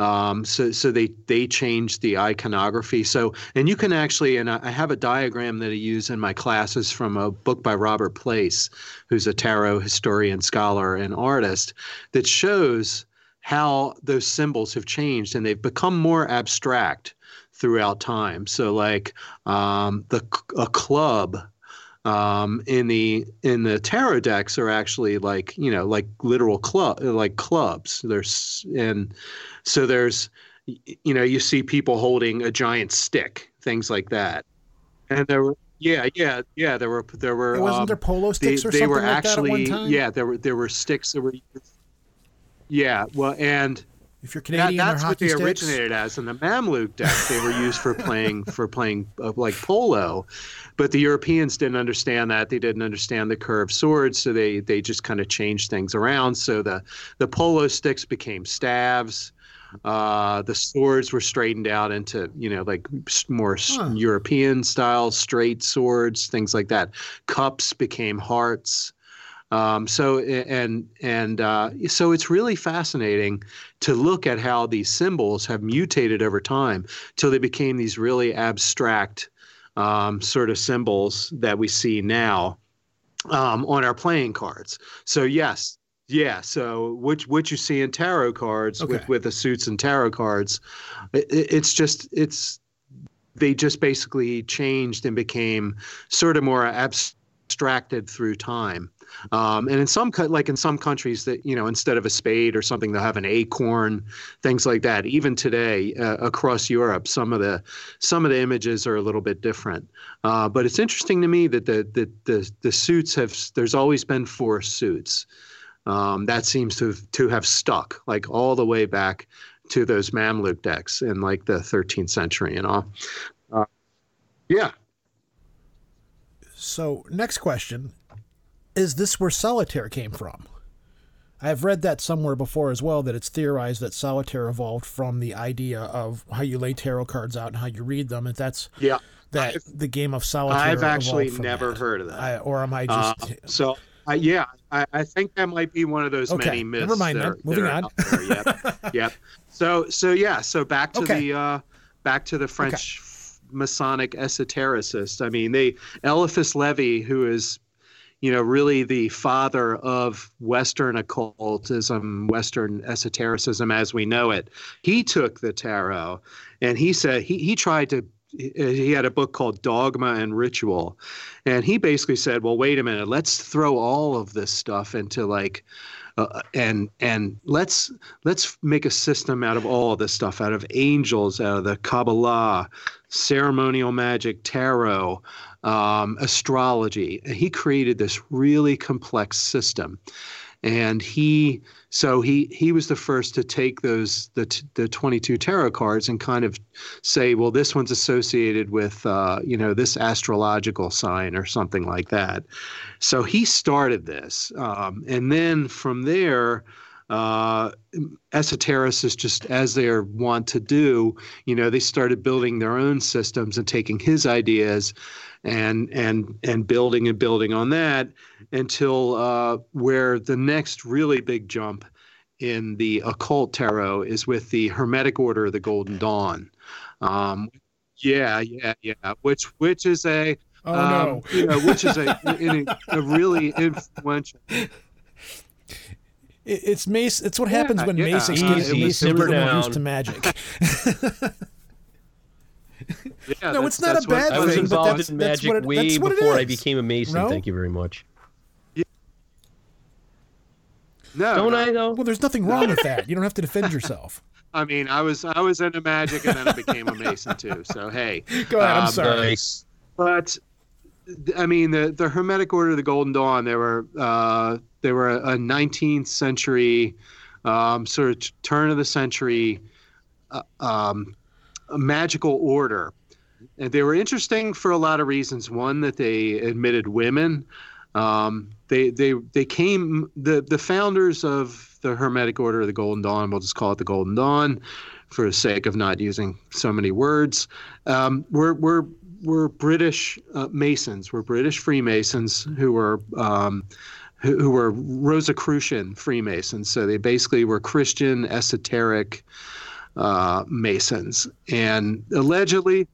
um, so so they they changed the iconography. So and you can actually and I have a diagram that I use in my classes from a book by Robert Place, who's a tarot historian, scholar, and artist, that shows how those symbols have changed and they've become more abstract throughout time. So like um, the a club um, in the in the tarot decks are actually like you know like literal club like clubs. There's and so there's you know you see people holding a giant stick, things like that, and there were. Yeah, yeah, yeah. There were there were. wasn't um, there polo sticks they, or something they were like actually, that at one time? Yeah, there were there were sticks that were. Yeah, well, and if you're Canadian, that, that's what they sticks. originated as. In the Mamluk deck, they were used for playing for playing uh, like polo, but the Europeans didn't understand that. They didn't understand the curved swords, so they they just kind of changed things around. So the the polo sticks became staves. Uh, the swords were straightened out into you know like more huh. European style straight swords, things like that. Cups became hearts. Um, so and and uh, so it's really fascinating to look at how these symbols have mutated over time till they became these really abstract um, sort of symbols that we see now um, on our playing cards. So yes, yeah. So what what you see in tarot cards okay. with with the suits and tarot cards, it, it's just it's they just basically changed and became sort of more abstracted through time. Um, and in some like in some countries that you know instead of a spade or something they'll have an acorn, things like that. Even today uh, across Europe, some of the some of the images are a little bit different. Uh, but it's interesting to me that the, the the the suits have there's always been four suits. Um, that seems to have, to have stuck like all the way back to those Mamluk decks in like the 13th century and all. Uh, yeah. So next question is this where solitaire came from? I've read that somewhere before as well that it's theorized that solitaire evolved from the idea of how you lay tarot cards out and how you read them, and that's yeah that I've, the game of solitaire. I've actually never that. heard of that, I, or am I uh, just uh, so? Uh, yeah, I, I, think that might be one of those okay. many myths. Never mind. That Are, Moving on. yep. yep. So so yeah. So back to okay. the uh, back to the French okay. Masonic esotericist. I mean, they Eliphas Levi, who is you know, really the father of Western occultism, Western esotericism as we know it. He took the tarot and he said he, he tried to he had a book called Dogma and Ritual. And he basically said, well, wait a minute, let's throw all of this stuff into like, uh, and and let's let's make a system out of all this stuff, out of angels, out of the Kabbalah, ceremonial magic, tarot, um, astrology. And he created this really complex system. And he, so he he was the first to take those the the 22 tarot cards and kind of say, well, this one's associated with uh, you know this astrological sign or something like that. So he started this, um, and then from there, uh, esotericists, just as they are wont to do, you know, they started building their own systems and taking his ideas and and and building and building on that until uh, where the next really big jump in the occult tarot is with the Hermetic Order of the Golden Dawn. Um, yeah, yeah, yeah. Which which is a oh um, no, you know, which is a, a, a really influential. It's Mace. It's what happens Yeah, when yeah. Mason Easy, gives Mason down. used to magic. Yeah, No, it's not a that's what- bad I was thing, but involved that's- in that's magic it- way that's what it before I became a Mason. No? Thank you very much. No, Don't no. I though? well, there's nothing wrong with that. You don't have to defend yourself. I mean, I was I was into magic and then I became a Mason too. So hey, Go ahead. I'm Um, sorry. Nice. but I mean the the Hermetic Order of the Golden Dawn. They were uh, they were a 19th century um, sort of turn of the century uh, um, magical order. And they were interesting for a lot of reasons. One that they admitted women. Um, they they they came the the founders of the Hermetic Order of the Golden Dawn. We'll just call it the Golden Dawn, for the sake of not using so many words. Um, were were were British uh, Masons. Were British Freemasons who were. Um, who, who were Rosicrucian Freemasons. So they basically were Christian esoteric uh, Masons. And allegedly,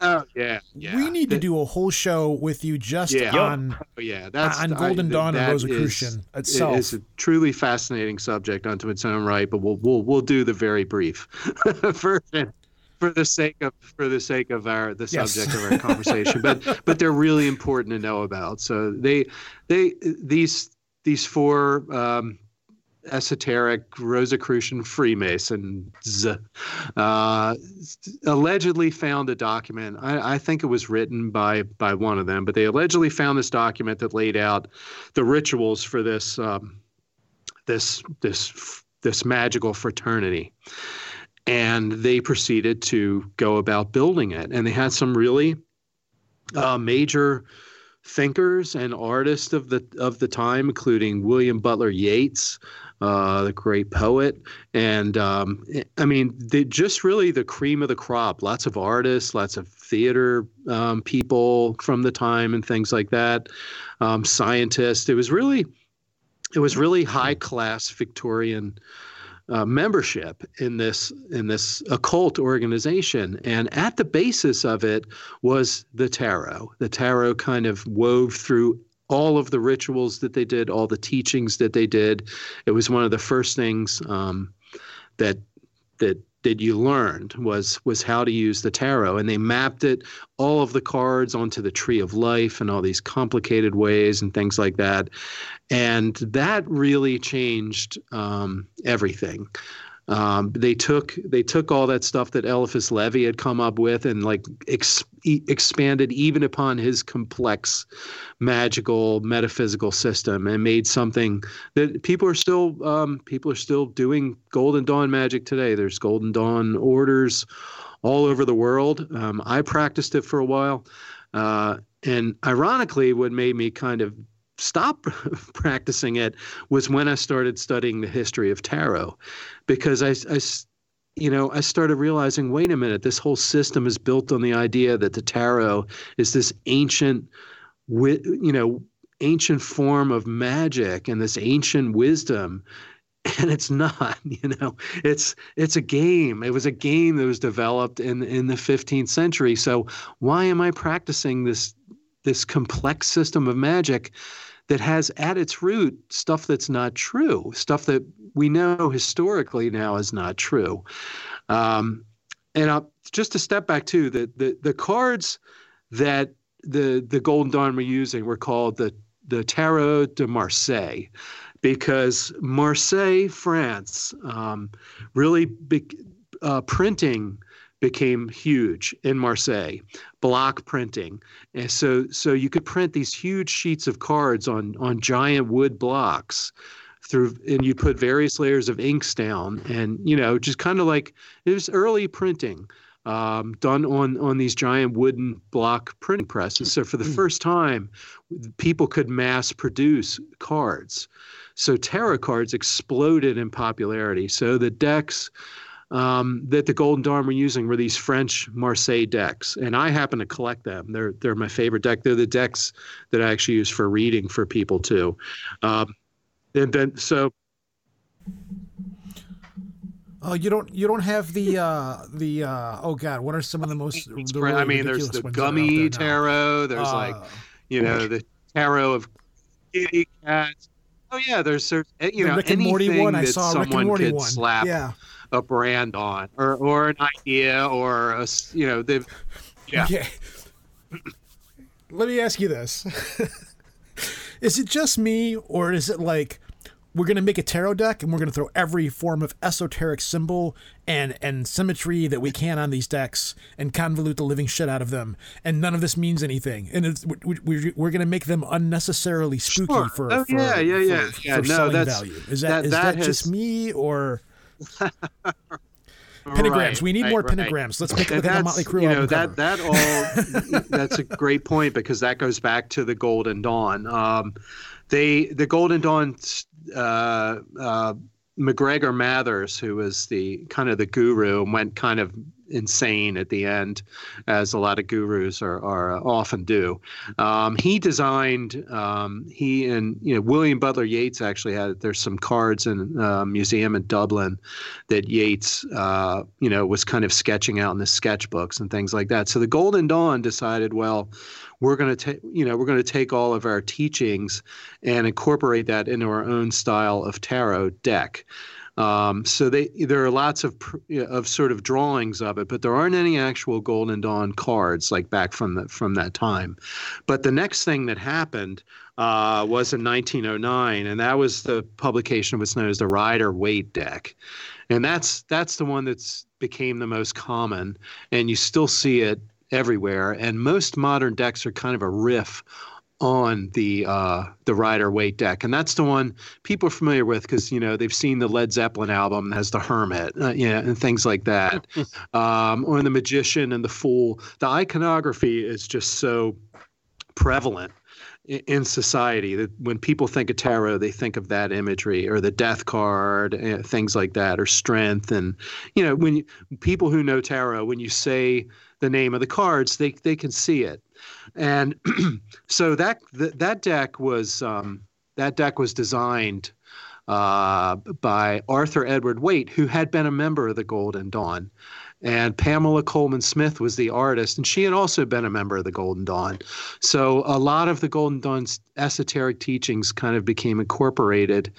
oh, yeah. yeah. we need to do a whole show with you just Yeah. on Oh, yeah, that's on I- Golden Dawn and that Rosicrucian is- itself. It's a truly fascinating subject unto its own right, but we'll we'll we'll do the very brief version for the sake of for the sake of our the Yes. subject of our conversation. but but they're really important to know about. So they they these these four um, esoteric Rosicrucian Freemasons uh, allegedly found a document. I, I think it was written by by one of them, but they allegedly found this document that laid out the rituals for this um, this this this magical fraternity. And they proceeded to go about building it, and they had some really uh, major thinkers and artists of the of the time, including William Butler Yeats, uh, the great poet, and um, I mean, they just really the cream of the crop. Lots of artists, lots of theater um, people from the time, and things like that. Um, scientists. It was really, it was really high class Victorian. Uh, membership in this in this occult organization, and at the basis of it was the tarot. The tarot kind of wove through all of the rituals that they did, all the teachings that they did. It was one of the first things um, that that that you learned was was how to use the tarot. And they mapped it all of the cards onto the tree of life and all these complicated ways and things like that. And that really changed um, everything. Um, they took they took all that stuff that Eliphas Levi had come up with and like ex- expanded even upon his complex magical metaphysical system and made something that people are still um, people are still doing Golden Dawn magic today. There's Golden Dawn orders all over the world. Um, I practiced it for a while, uh, and ironically, what made me kind of stop practicing it was when I started studying the history of tarot, because I, I, you know, I started realizing, wait a minute, this whole system is built on the idea that the tarot is this ancient, you know, ancient form of magic and this ancient wisdom. And it's not you know it's it's a game. It was a game that was developed in in the 15th century. So why am i practicing this this complex system of magic that has at its root stuff that's not true, stuff that we know historically now is not true. Um, and just to step back too, the, the the cards that the the Golden Dawn were using were called the the Tarot de Marseille, because Marseille, France, um, really big uh, printing became huge in Marseille, block printing. And so so you could print these huge sheets of cards on on giant wood blocks through and you put various layers of inks down and you know just kind of like it was early printing um, done on on these giant wooden block printing presses so for the first time people could mass produce cards so tarot cards exploded in popularity so the decks um, that the Golden Dawn were using were these French Marseille decks, and I happen to collect them. They're they're my favorite deck. They're the decks that I actually use for reading for people too. Um, and then so. Oh, you don't you don't have the uh, the uh, oh god, what are some of the most? The really I mean, there's the gummy there tarot. There's uh, like, you know, the tarot of kitty cats. Oh yeah, there's, there's you the know Rick Morty one. I saw Rick and Morty one. Slap. Yeah a brand on or or an idea or a you know they've yeah. Okay. Let me ask you this. is it just me or is it like we're going to make a tarot deck and we're going to throw every form of esoteric symbol and and symmetry that we can on these decks and convolute the living shit out of them and none of this means anything and it's, we, we, we're going to make them unnecessarily spooky sure. for, oh, for, yeah yeah yeah, for, yeah. For no that's value. is that, that is that, that has, just me or pentagrams. Right, we need right, more right. pentagrams. Let's make it like a Motley Crue you know, that that all. that's a great point because that goes back to the Golden Dawn. Um, they the Golden Dawn. Uh, uh, MacGregor Mathers, who was the kind of the guru, and went kind of insane at the end, as a lot of gurus are, are often do. Um, he designed, um, he and you know William Butler Yeats actually had. There's some cards in a uh, museum in Dublin that Yeats, uh, you know, was kind of sketching out in the sketchbooks and things like that. So the Golden Dawn decided, well, we're going to take you know we're going to take all of our teachings and incorporate that into our own style of tarot deck um, so they there are lots of of sort of drawings of it, but there aren't any actual Golden Dawn cards like back from the, from that time. But the next thing that happened uh, was in 1909, and that was the publication of what's known as the Rider Waite deck, and that's that's the one that's became the most common, and you still see it everywhere. And most modern decks are kind of a riff on the uh, the Rider Waite deck, and that's the one people are familiar with because you know they've seen the Led Zeppelin album as the Hermit, uh, yeah, and things like that, um, or the Magician and the Fool. The iconography is just so prevalent in society that when people think of tarot they think of that imagery or the death card and things like that or strength and you know when you, people who know tarot when you say the name of the cards they they can see it and so that that deck was um, that deck was designed uh, by Arthur Edward Waite, who had been a member of the Golden Dawn. And Pamela Colman Smith was the artist, and she had also been a member of the Golden Dawn. So a lot of the Golden Dawn's esoteric teachings kind of became incorporated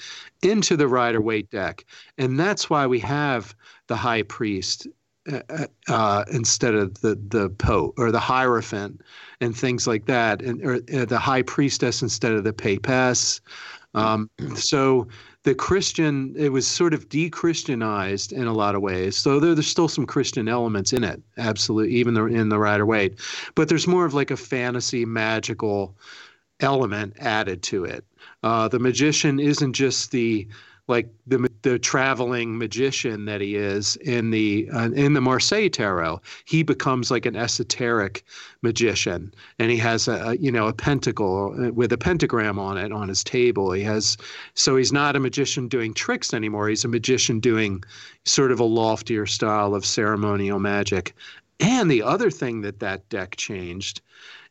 into the Rider Waite deck. And that's why we have the high priest uh, uh, instead of the the pope or the hierophant and things like that, and or uh, the high priestess instead of the papess. Um, so the Christian, it was sort of de-Christianized in a lot of ways. So there, there's still some Christian elements in it, absolutely, even the, in the Rider Waite, but there's more of like a fantasy, magical element added to it. Uh, the magician isn't just the like the the traveling magician that he is in the uh, in the Marseille tarot. He becomes like an esoteric magician, and he has a, a, you know a pentacle with a pentagram on it on his table. He has so he's not a magician doing tricks anymore. He's a magician doing sort of a loftier style of ceremonial magic. And the other thing that that deck changed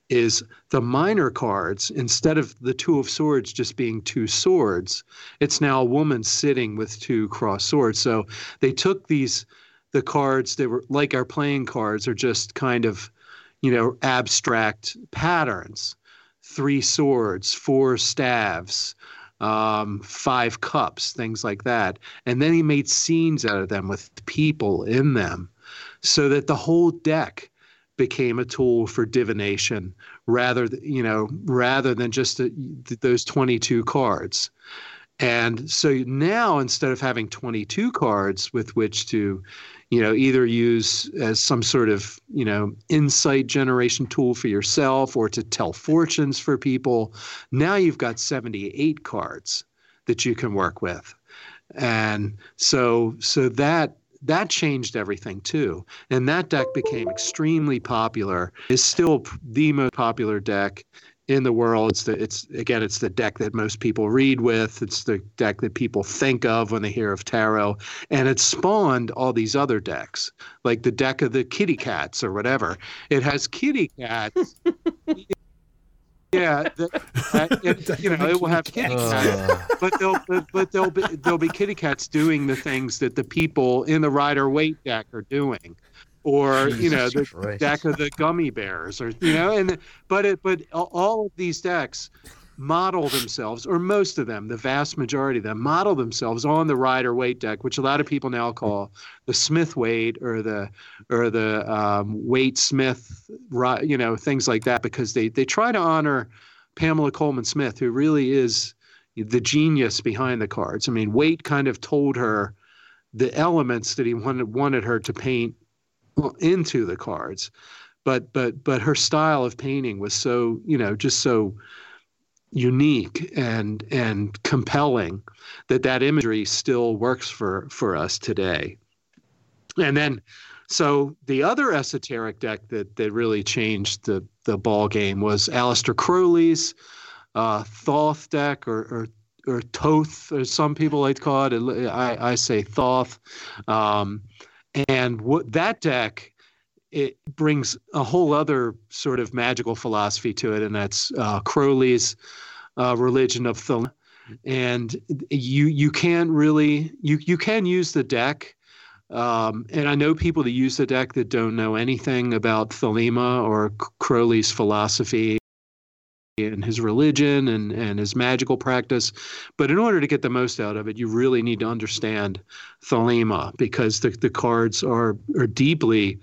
is the minor cards instead of the two of swords just being two swords it's now a woman sitting with two cross swords. So they took these the cards that were like our playing cards are just kind of you know abstract patterns. Three swords four staves um, five cups things like that. And then he made scenes out of them with people in them so that the whole deck became a tool for divination rather you know rather than just the, those 22 cards. And so now instead of having 22 cards with which to you know either use as some sort of you know insight generation tool for yourself or to tell fortunes for people now you've got 78 cards that you can work with. And so so that that changed everything too. And that deck became extremely popular. Is still the most popular deck in the world. It's the it's again it's the deck that most people read with. It's the deck that people think of when they hear of tarot, and it spawned all these other decks, like the deck of the kitty cats or whatever. It has kitty cats. yeah, the, uh, it, you know, it will have kitty cats, uh. but they'll but, but they'll be there'll be kitty cats doing the things that the people in the Rider Waite deck are doing, or Jesus you know the Christ. deck of the gummy bears, or you know, and but it but all of these decks model themselves, or most of them, the vast majority of them, model themselves on the Rider Waite deck, which a lot of people now call the Smith Waite or the or the um, Waite Smith, you know, things like that, because they they try to honor Pamela Colman Smith, who really is the genius behind the cards. I mean, Waite kind of told her the elements that he wanted wanted her to paint into the cards but but but her style of painting was so you know just so unique and and compelling that that imagery still works for for us today and then so the other esoteric deck that that really changed the the ball game was Aleister Crowley's uh, Thoth deck or, or or Toth, as some people like to call it. I, I say Thoth. Um, and what that deck it brings a whole other sort of magical philosophy to it, and that's uh, Crowley's uh, religion of Thelema. And you you can't really you you can use the deck. Um, and I know people that use the deck that don't know anything about Thelema or Crowley's philosophy and his religion and, and his magical practice. But in order to get the most out of it, you really need to understand Thelema because the, the cards are are deeply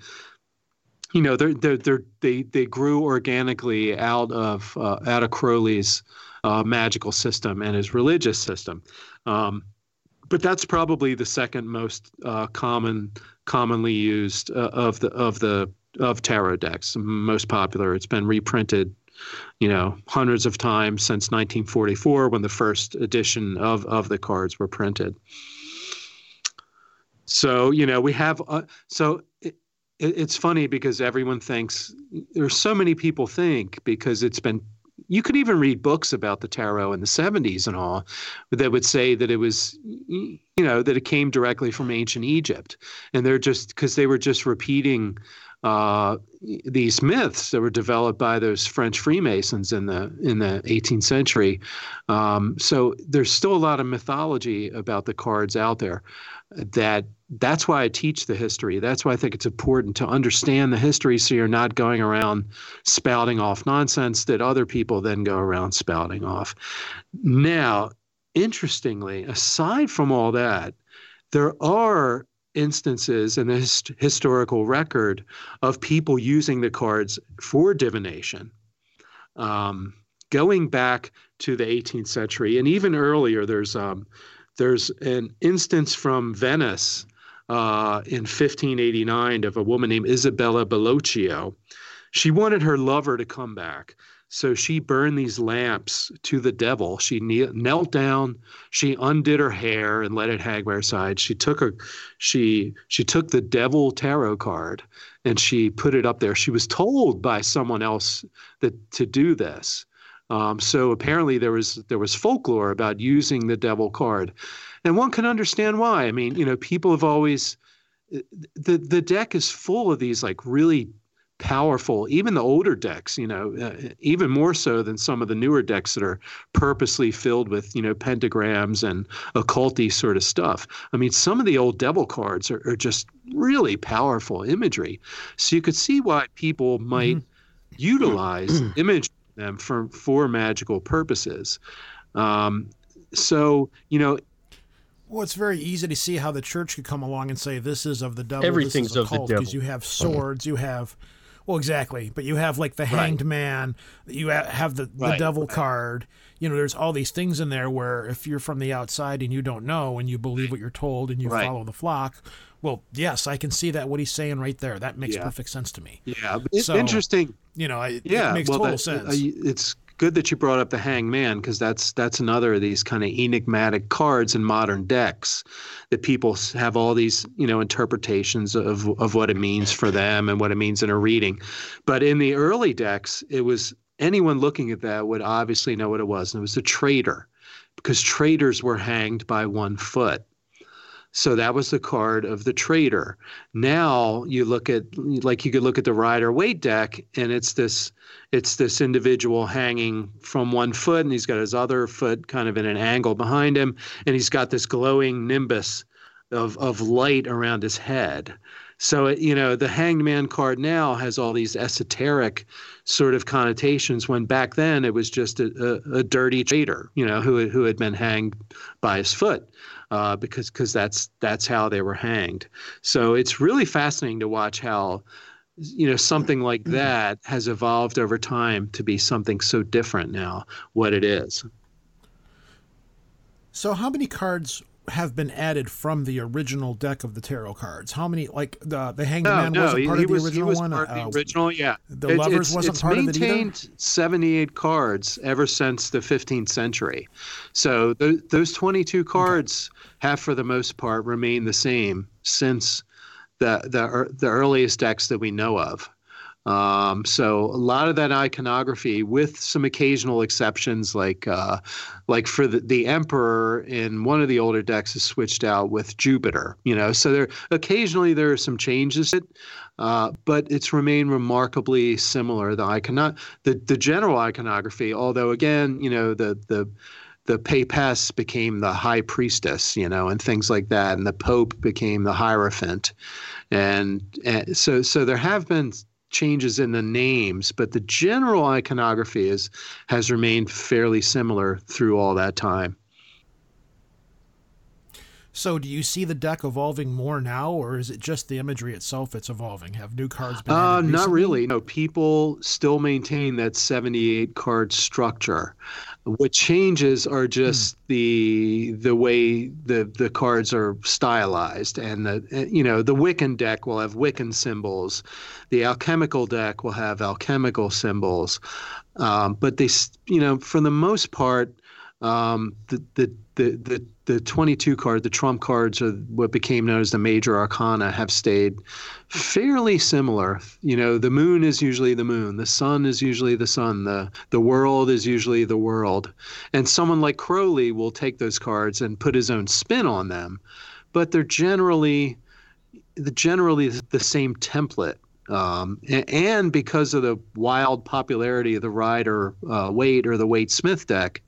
you know they're, they're, they're, they they grew organically out of uh, out of Crowley's uh, magical system and his religious system. Um, but that's probably the second most uh, common commonly used uh, of the of the of tarot decks. Most popular. It's been reprinted, you know, hundreds of times since 1944 when the first edition of of the cards were printed. So you know we have uh, so. It, it's funny because everyone thinks there's so many people think because it's been you could even read books about the tarot in the 70s and all that would say that it was you know that it came directly from ancient egypt and they're just because they were just repeating uh, these myths that were developed by those French Freemasons in the in the 18th century. Um, so there's still a lot of mythology about the cards out there. That that's why I teach the history. That's why I think it's important to understand the history, so you're not going around spouting off nonsense that other people then go around spouting off. Now, interestingly, aside from all that, there are instances in the hist- historical record of people using the cards for divination. Um, going back to the 18th century and even earlier, there's um, there's an instance from Venice uh, in 1589 of a woman named Isabella Bellocchio. She wanted her lover to come back. So she burned these lamps to the devil. She knelt down, she undid her hair and let it hang by her side. She took her, she she took the devil tarot card and she put it up there. She was told by someone else that to do this. Um, so apparently there was there was folklore about using the devil card, and one can understand why. I mean, you know, people have always the the deck is full of these like really powerful, even the older decks, you know, uh, even more so than some of the newer decks that are purposely filled with, you know, pentagrams and occulty sort of stuff. I mean, some of the old devil cards are, are just really powerful imagery. So you could see why people might mm-hmm. utilize image them for, for magical purposes. Um, so, you know, well, it's very easy to see how the church could come along and say this is of the devil. Everything's of, of the devil because you have swords, you have well, exactly. But you have like the hanged right. man. You have the, the right. devil card. You know, there's all these things in there where if you're from the outside and you don't know and you believe what you're told and you right. follow the flock, well, yes, I can see that what he's saying right there. That makes yeah. perfect sense to me. Yeah, it's so, interesting. You know, it, yeah, it makes well, total that, sense. It's good that you brought up the hangman because that's that's another of these kind of enigmatic cards in modern decks that people have all these you know interpretations of of what it means for them and what it means in a reading. But in the early decks, it was anyone looking at that would obviously know what it was, and it was a traitor because traitors were hanged by one foot. So that was the card of the traitor. Now you look at like you could look at the rider waite deck, and it's this it's this individual hanging from one foot, and he's got his other foot kind of in an angle behind him, and he's got this glowing nimbus of of light around his head. So you know the Hanged Man card now has all these esoteric sort of connotations. When back then it was just a, a, a dirty traitor, you know, who who had been hanged by his foot uh, because because that's that's how they were hanged. So it's really fascinating to watch how you know something like that has evolved over time to be something so different now what it is so how many cards have been added from the original deck of the tarot cards how many like the the hanged no, man no, wasn't part he, of the was, original was one uh, the original yeah the it, lovers it's, wasn't it's part maintained of it either? 78 cards ever since the 15th century so th- those 22 cards okay have for the most part remained the same since the the, the earliest decks that we know of. Um, so a lot of that iconography, with some occasional exceptions, like uh, like for the, the emperor in one of the older decks is switched out with Jupiter. You know, so there occasionally there are some changes. Uh, but it's remained remarkably similar. The icon, the the general iconography, although again, you know, the the the papess became the high priestess, you know, and things like that, and the pope became the hierophant, and, and so so there have been changes in the names, but the general iconography is has remained fairly similar through all that time. So, do you see the deck evolving more now, or is it just the imagery itself that's evolving? Have new cards been? Uh, not really. No, people still maintain that seventy-eight card structure. What changes are just hmm. the the way the the cards are stylized, and the you know the Wiccan deck will have Wiccan symbols, the alchemical deck will have alchemical symbols, um, but they you know for the most part um, the, the, the, the, the 22 card, the trump cards, or what became known as the major arcana, have stayed fairly similar. You know, the moon is usually the moon, the sun is usually the sun, the, the world is usually the world. And someone like Crowley will take those cards and put his own spin on them, but they're generally the generally the same template Um, and, because of the wild popularity of the Rider uh, Waite or the Waite Smith deck,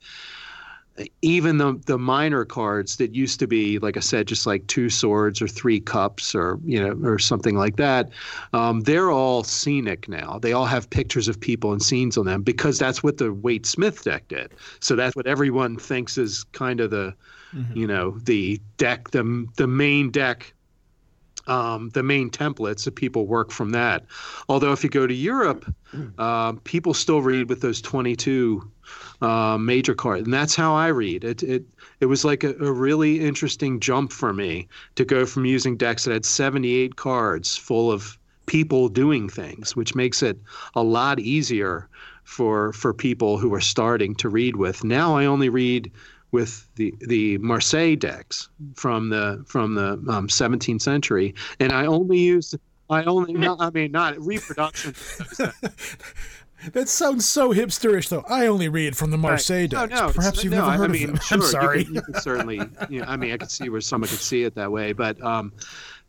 even the the minor cards that used to be, like I said, just like two swords or three cups or you know or something like that, um, they're all scenic now. They all have pictures of people and scenes on them because that's what the Waite Smith deck did. So that's what everyone thinks is kind of the, mm-hmm. you know, the deck, the the main deck um, the main templates that people work from that. Although if you go to Europe, uh, people still read with those 22 uh, major cards, and that's how I read. It it it was like a, a, really interesting jump for me to go from using decks that had 78 cards full of people doing things, which makes it a lot easier for for people who are starting to read with. Now I only read with the the Marseille decks from the from the um, 17th century, and I only use I only not, I mean not reproduction. that sounds so hipsterish, though. I only read from the Marseille right. decks. No, no, Perhaps you've no, never heard I mean, of them. Sure, I'm sorry. You you certainly, you know, I mean, I could see where someone could see it that way, but um,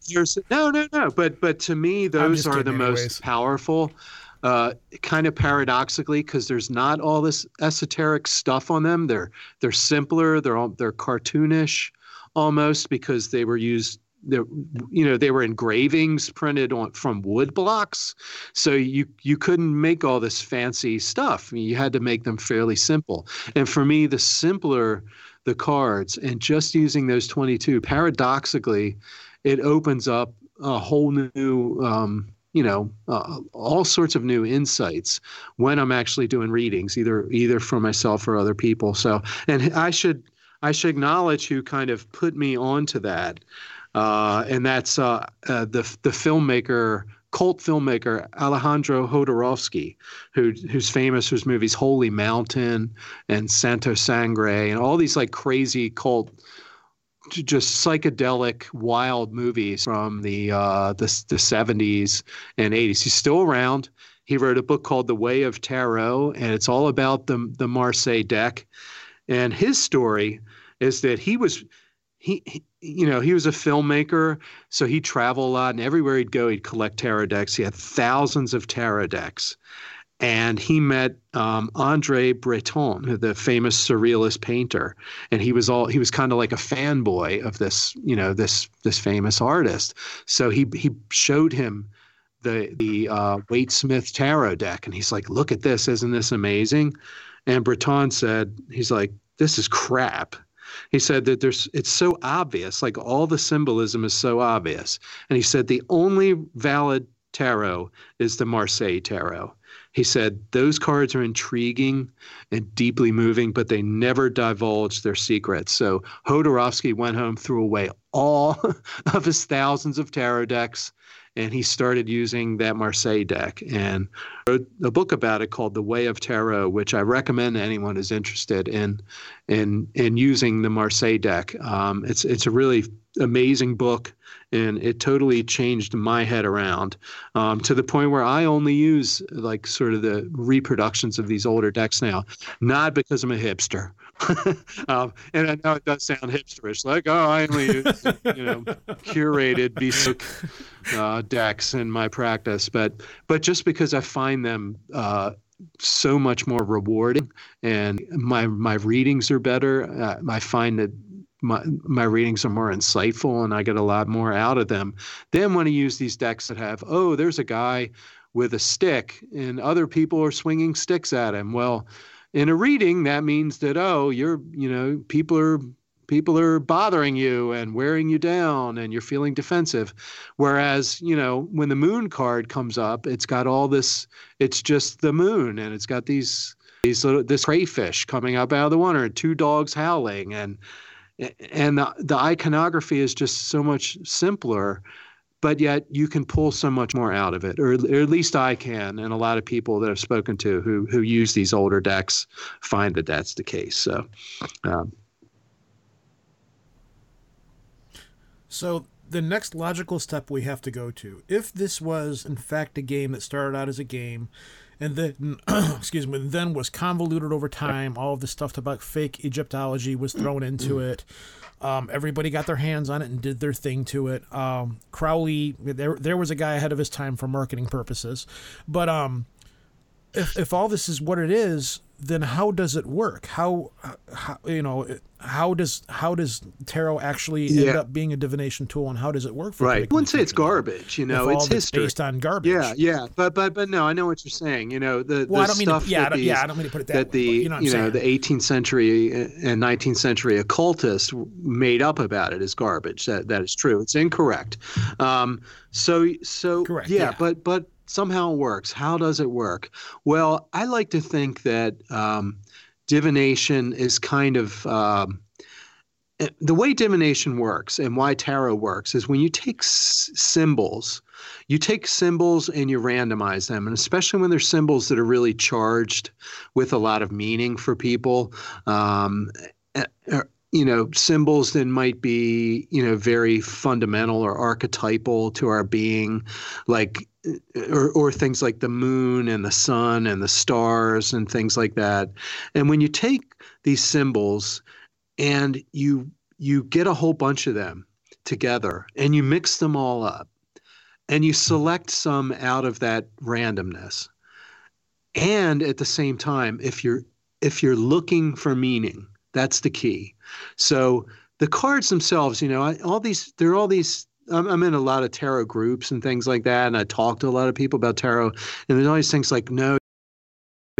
there's no, no, no. But but to me, those are the anyways. most powerful uh, kind of paradoxically because there's not all this esoteric stuff on them. They're they're simpler. They're all, they're cartoonish almost because they were used. They're, you know they were engravings printed on from wood blocks, so you you couldn't make all this fancy stuff. I mean, you had to make them fairly simple. And for me, the simpler the cards and just using those 22, paradoxically, it opens up a whole new um, you know uh, all sorts of new insights when I'm actually doing readings, either either for myself or other people. So, and I should I should acknowledge who kind of put me onto that, uh, and that's uh, uh the the filmmaker cult filmmaker Alejandro Jodorowsky, who who's famous for his movies Holy Mountain and Santa Sangre and all these like crazy cult just psychedelic, wild movies from the, uh, the the 70s and 80s. He's still around. He wrote a book called The Way of Tarot, and it's all about the the Marseille deck. And his story is that he was he, he, you know he was a filmmaker so he traveled a lot and everywhere he'd go he'd collect tarot decks he had thousands of tarot decks and he met um, Andre Breton, the famous surrealist painter, and he was all he was kind of like a fanboy of this, you know, this this famous artist. So he he showed him the the uh, Smith tarot deck, and he's like, "Look at this! Isn't this amazing?" And Breton said, "He's like, this is crap." He said that there's it's so obvious, like all the symbolism is so obvious, and he said the only valid tarot is the Marseille tarot. He said, Those cards are intriguing and deeply moving, but they never divulge their secrets. So Jodorowsky went home, threw away all of his thousands of tarot decks, and he started using that Marseille deck and wrote a book about it called The Way of Tarot, which I recommend to anyone who's interested in in in using the Marseille deck. Um, it's it's a really amazing book and it totally changed my head around um, to the point where I only use like sort of the reproductions of these older decks now, not because I'm a hipster. um, and I know it does sound hipsterish, like oh, I only use you know curated bespoke uh, decks in my practice, but but just because I find them. Uh, so much more rewarding and my my readings are better uh, i find that my my readings are more insightful and I get a lot more out of them. Then when I use these decks that have, oh, there's a guy with a stick and other people are swinging sticks at him. Well, in a reading, that means that oh, you're you know people are people are bothering you and wearing you down and you're feeling defensive whereas you know when the moon card comes up it's got all this it's just the moon and it's got these these little this crayfish coming up out of the water and two dogs howling and and the, the iconography is just so much simpler but yet you can pull so much more out of it or, or, at least i can and a lot of people that i've spoken to who who use these older decks find that that's the case so um, so the next logical step we have to go to if this was in fact a game that started out as a game and then excuse me, then was convoluted over time. All of the stuff about fake Egyptology was thrown into it. Um, everybody got their hands on it and did their thing to it. Um, Crowley, there there was a guy ahead of his time for marketing purposes, but um, if if all this is what it is, then how does it work? How, how you know how does how does tarot actually end up being a divination tool, and how does it work? For Right. I wouldn't say it's garbage. You know, it's history. based on garbage. Yeah, yeah, but but but no, I know what you're saying. You know, the Well, I the don't mean to- stuff yeah, that these, yeah, I don't mean to put it that that way, the you know I'm saying. the 18th century and 19th century occultists made up about it is garbage. That that is true. It's incorrect. Um, so so Correct, yeah, yeah. but but somehow it works. How does it work? Well, I like to think that um, divination is kind of um, the way divination works and why tarot works is when you take s- symbols you take symbols and you randomize them and especially when they're symbols that are really charged with a lot of meaning for people um, eh, eh, you know symbols that might be you know very fundamental or archetypal to our being like eh, or, or things like the moon and the sun and the stars and things like that. And when you take these symbols and you you get a whole bunch of them together and you mix them all up and you select some out of that randomness. And at the same time if you're if you're looking for meaning that's the key. So the cards themselves you know all these there are all these I'm, in a lot of tarot groups and things like that and i talk to a lot of people about tarot and there's these things like no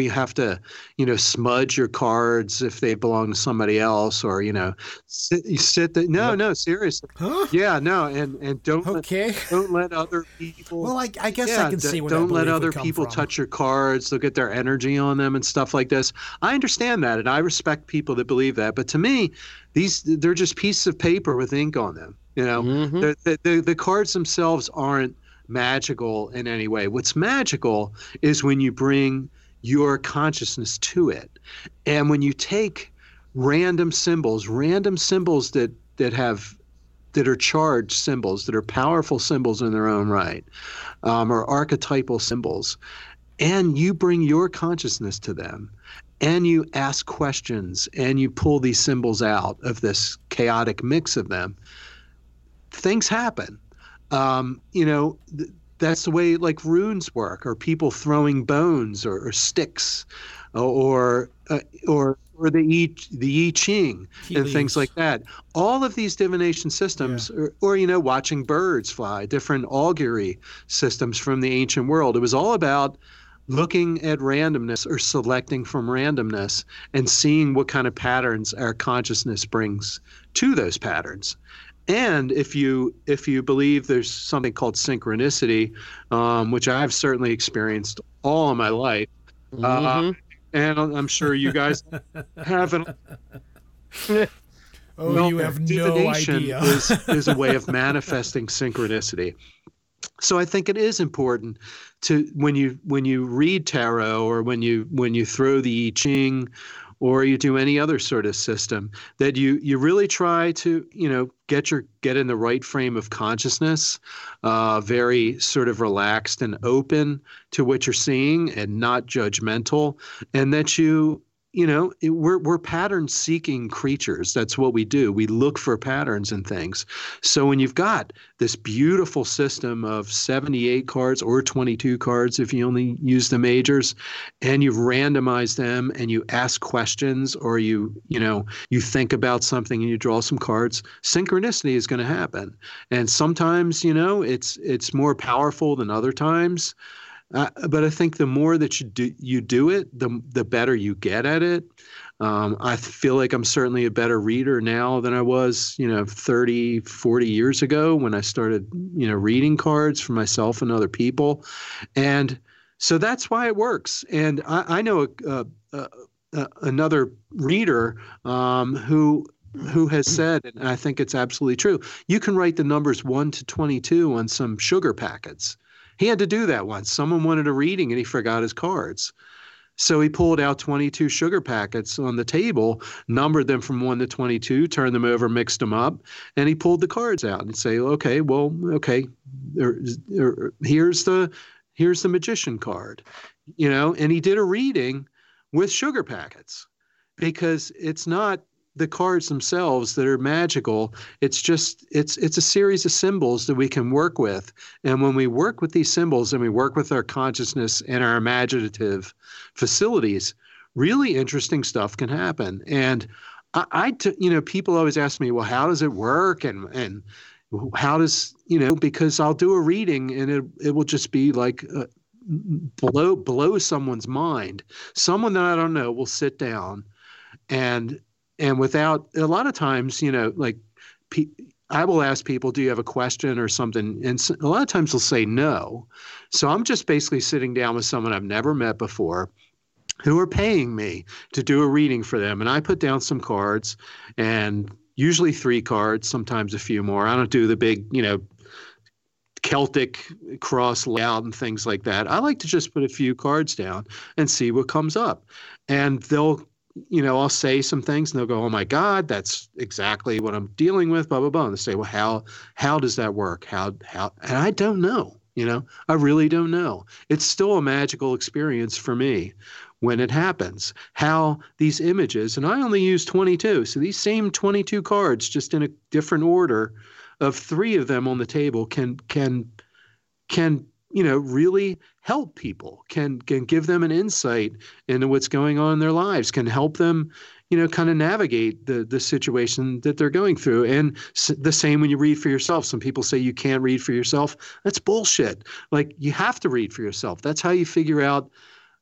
you have to you know smudge your cards if they belong to somebody else or you know sit, you sit the, no no seriously Huh? yeah no and and don't let, Okay. don't let other people Well, I, I guess yeah, I can d- see where don't let other people from. touch your cards they'll get their energy on them and stuff like this i understand that and i respect people that believe that but to me these they're just pieces of paper with ink on them you know Mhm. the, the, the, the cards themselves aren't magical in any way what's magical is when you bring your consciousness to it. And when you take random symbols random symbols that that have that are charged symbols that are powerful symbols in their own right um, or archetypal symbols and you bring your consciousness to them and you ask questions and you pull these symbols out of this chaotic mix of them things happen. Um, you know th- that's the way like runes work or people throwing bones or, or sticks or uh, or or the I, the I Ching and leaves. things like that. All of these divination systems, or, or you know, watching birds fly, different augury systems from the ancient world. It was all about looking at randomness or selecting from randomness and seeing what kind of patterns our consciousness brings to those patterns. And if you if you believe there's something called synchronicity, um, which I've certainly experienced all my life, uh, Mhm. and I'm sure you guys haven't. Oh, Well, you have no divination idea. is, is a way of manifesting synchronicity. So I think it is important to when you when you read tarot or when you when you throw the I Ching or you do any other sort of system that you you really try to you know get your get in the right frame of consciousness, uh, very sort of relaxed and open to what you're seeing and not judgmental, and that you you know it, we're we're pattern seeking creatures. That's what we do. We look for patterns and things. So when you've got this beautiful system of 78 cards or 22 cards if you only use the majors and you've randomized them and you ask questions or you you know you think about something and you draw some cards synchronicity is going to happen. And sometimes you know it's it's more powerful than other times uh, but I think the more that you do you do it, the the better you get at it. Um, I feel like I'm certainly a better reader now than I was, you know, 30, 40 years ago when I started, you know, reading cards for myself and other people. And so that's why it works. And I, I know a, a, a, another reader um, who who has said, and I think it's absolutely true, you can write the numbers 1 to 22 on some sugar packets. He had to do that once. Someone wanted a reading and he forgot his cards. So he pulled out 22 sugar packets on the table, numbered them from 1 to 22, turned them over, mixed them up, and he pulled the cards out and say, "Okay, well, okay, there, there, here's the here's the magician card. you know, and he did a reading with sugar packets because it's not the cards themselves that are magical it's just it's it's a series of symbols that we can work with. And when we work with these symbols and we work with our consciousness and our imaginative facilities really interesting stuff can happen. And I, I t- you know people always ask me well how does it work? And and how does you know because i'll do a reading and it, it will just be like uh, blow blow someone's mind. Someone that i don't know will sit down and and without a lot of times you know like pe- i will ask people do you have a question or something? And a lot of times they'll say no. So i'm just basically sitting down with someone i've never met before who are paying me to do a reading for them. And i put down some cards and usually three cards sometimes a few more. I don't do the big you know celtic cross layout and things like that. I like to just put a few cards down and see what comes up. And they'll you know, I'll say some things and they'll go, "Oh my God, that's exactly what I'm dealing with." Blah blah blah. And they say, "Well, how how does that work? How how?" And I don't know. You know, I really don't know. It's still a magical experience for me when it happens. How these images, and I only use 22, so these same 22 cards, just in a different order, of three of them on the table, can can can you know really help people can can give them an insight into what's going on in their lives can help them you know kind of navigate the the situation that they're going through. And the same when you read for yourself. Some people say you can't read for yourself. That's bullshit. Like you have to read for yourself. That's how you figure out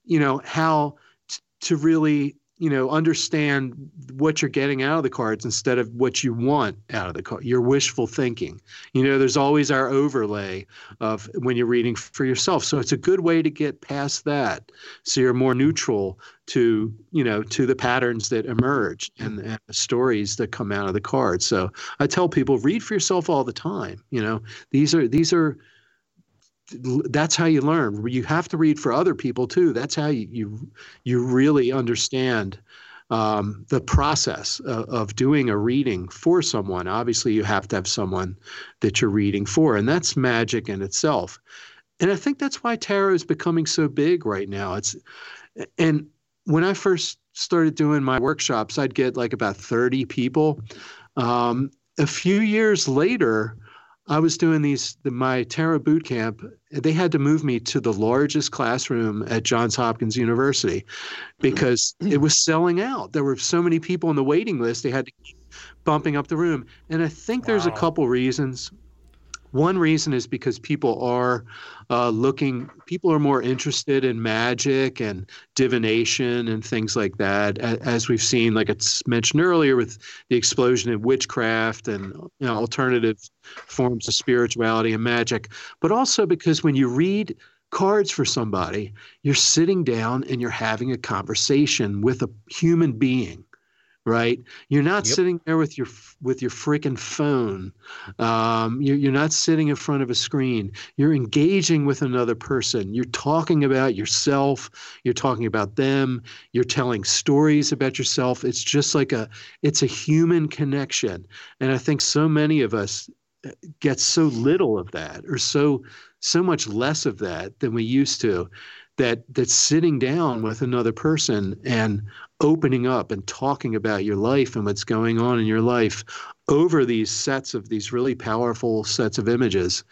you know how t- to really you know understand what you're getting out of the cards instead of what you want out of the card your wishful thinking. You know there's always our overlay of when you're reading for yourself. So it's a good way to get past that so you're more neutral to you know to the patterns that emerge and, mm-hmm. and the stories that come out of the cards. So i tell people read for yourself all the time. You know these are these are that's how you learn. You have to read for other people too. That's how you you, you really understand um, the process of, of, doing a reading for someone. Obviously, you have to have someone that you're reading for, and that's magic in itself. And I think that's why tarot is becoming so big right now. It's and when I first started doing my workshops, I'd get like about 30 people. Um, a few years later, I was doing these the, my Tarot boot camp. They had to move me to the largest classroom at Johns Hopkins University because it was selling out. There were so many people on the waiting list. They had to keep bumping up the room. And I think wow. there's a couple reasons. One reason is because people are uh, looking, people are more interested in magic and divination and things like that, as we've seen, like it's mentioned earlier, with the explosion of witchcraft and you know, alternative forms of spirituality and magic. But also because when you read cards for somebody, you're sitting down and you're having a conversation with a human being right? You're not yep. sitting there with your with your freaking phone. Um, you're, you're not sitting in front of a screen. You're engaging with another person. You're talking about yourself. You're talking about them. You're telling stories about yourself. It's just like a it's a human connection, and I think so many of us uh, get so little of that, or so so much less of that than we used to that that sitting down with another person and opening up and talking about your life and what's going on in your life over these sets of these really powerful sets of images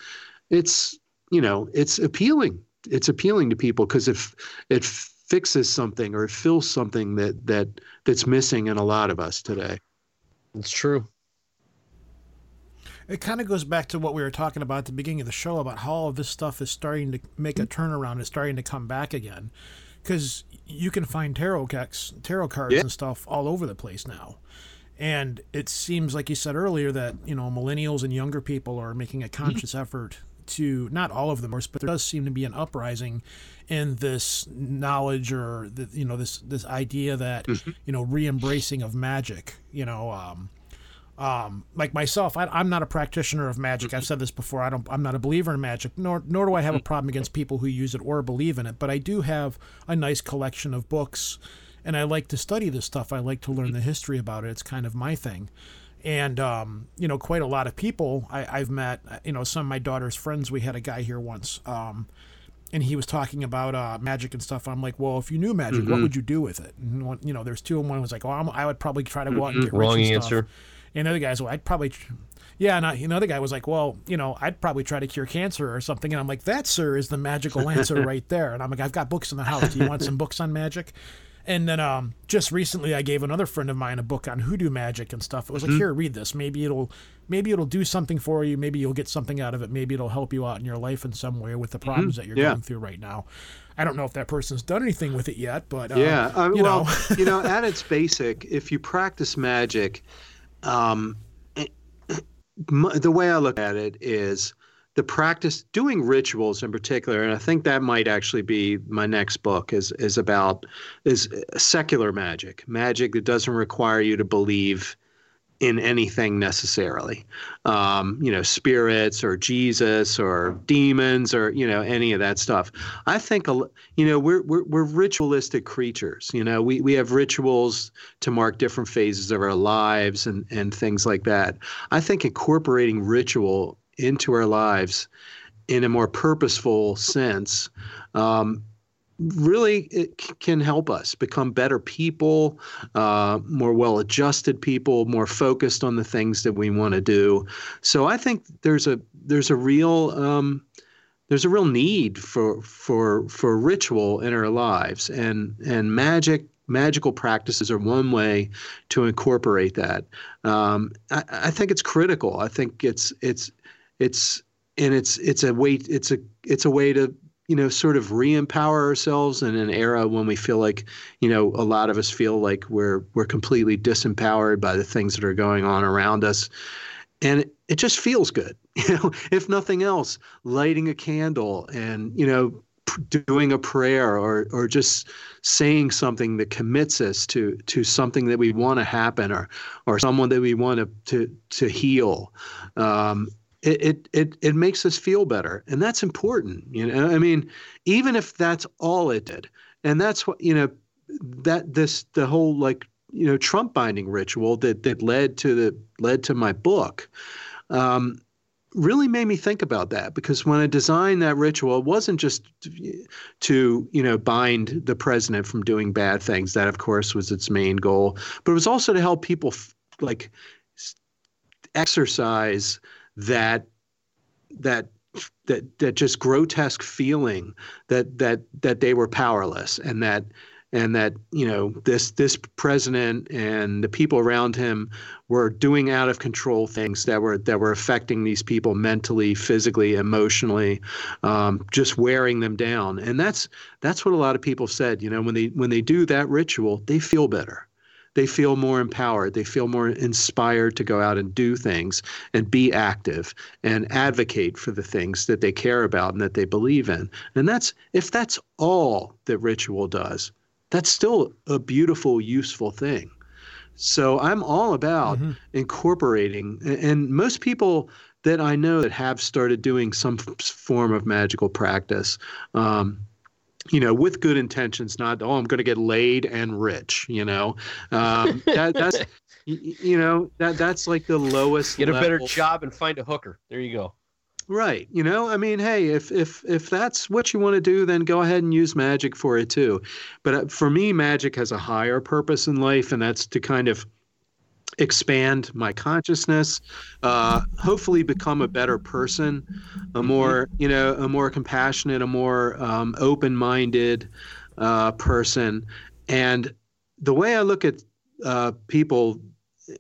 it's you know it's appealing. It's appealing to people because if it fixes something or it fills something that that that's missing in a lot of us today. It's true. It kind of goes back to what we were talking about at the beginning of the show about how all of this stuff is starting to make a turnaround, is starting to come back again. Because you can find tarot decks, tarot cards, yeah. and stuff all over the place now. And it seems like you said earlier that you know millennials and younger people are making a mm-hmm. conscious effort to not all of them, but there does seem to be an uprising in this knowledge or the, you know this this idea that mm-hmm. you know re-embracing of magic. You know, um, um, like myself, I, am not a practitioner of magic. I've said this before. I don't. I'm not a believer in magic, nor nor do I have a problem against people who use it or believe in it. But I do have a nice collection of books, and I like to study this stuff. I like to learn the history about it. It's kind of my thing. And um, you know, quite a lot of people I, have met. You know, some of my daughter's friends. We had a guy here once. Um, and he was talking about uh, magic and stuff. I'm like, well, if you knew magic, Mm-hmm. what would you do with it? And one, you know, there's two, and one was like, oh, I'm, I would probably try to go out and get Mm-hmm. Wrong rich and answer. Stuff. And the other guys, well, I'd probably, tr- yeah. And I, another guy was like, well, you know, I'd probably try to cure cancer or something. And I'm like, that, sir, is the magical answer right there. And I'm like, I've got books in the house. Do you want some books on magic? And then um, just recently, I gave another friend of mine a book on hoodoo magic and stuff. It was like, Mm-hmm. here, read this. Maybe it'll, maybe it'll do something for you. Maybe you'll get something out of it. Maybe it'll help you out in your life in some way with the problems that you're Mm-hmm. Yeah. going through right now. I don't know if that person's done anything with it yet, but uh, Yeah, uh, you well, know, you know, at its basic, if you practice magic, um, the way I look at it is the practice doing rituals in particular, and I think that might actually be my next book is is about is secular magic, magic that doesn't require you to believe in anything necessarily. Um, you know, spirits or Jesus or demons or you know any of that stuff. I think you know we're we're, we're ritualistic creatures. You know, we we have rituals to mark different phases of our lives and and things like that. I think incorporating ritual into our lives in a more purposeful sense um, really it can help us become better people, uh, more well-adjusted people, more focused on the things that we want to do. So I think there's a there's a real um, there's a real need for for for ritual in our lives, and and magic magical practices are one way to incorporate that. Um, I, I think it's critical. I think it's it's it's and it's it's a way it's a it's a way to you know sort of re-empower ourselves in an era when we feel like you know a lot of us feel like we're we're completely disempowered by the things that are going on around us. And it, it just feels good you know if nothing else lighting a candle and you know p- doing a prayer or or just saying something that commits us to to something that we want to happen or or someone that we want to to, to heal. Um, it, it it it makes us feel better. And that's important you know i mean even if that's all it did and that's what you know that this the whole like you know trump binding ritual that that led to the led to my book um, really made me think about that. Because when I designed that ritual, it wasn't just to you know bind the president from doing bad things. That of course was its main goal, but it was also to help people f- like exercise that that that that just grotesque feeling that that that they were powerless and that and that you know this this president and the people around him were doing out of control things that were that were affecting these people mentally, physically, emotionally, um, just wearing them down. And that's that's what a lot of people said. You know, when they when they do that ritual, they feel better. They feel more empowered. They feel more inspired to go out and do things and be active and advocate for the things that they care about and that they believe in. And that's if that's all that ritual does, that's still a beautiful, useful thing. So I'm all about Mm-hmm. incorporating, and most people that I know that have started doing some form of magical practice, um, you know, with good intentions, not oh I'm going to get laid and rich, you know, um, that, that's you know that that's like the lowest. Get a better job and find a hooker. There you go. Right. You know, I mean, hey, if if if that's what you want to do, then go ahead and use magic for it too. But uh, for me, magic has a higher purpose in life, and that's to kind of expand my consciousness, uh, hopefully become a better person, a more you know, a more compassionate, a more um, open-minded uh, person. And the way I look at uh, people,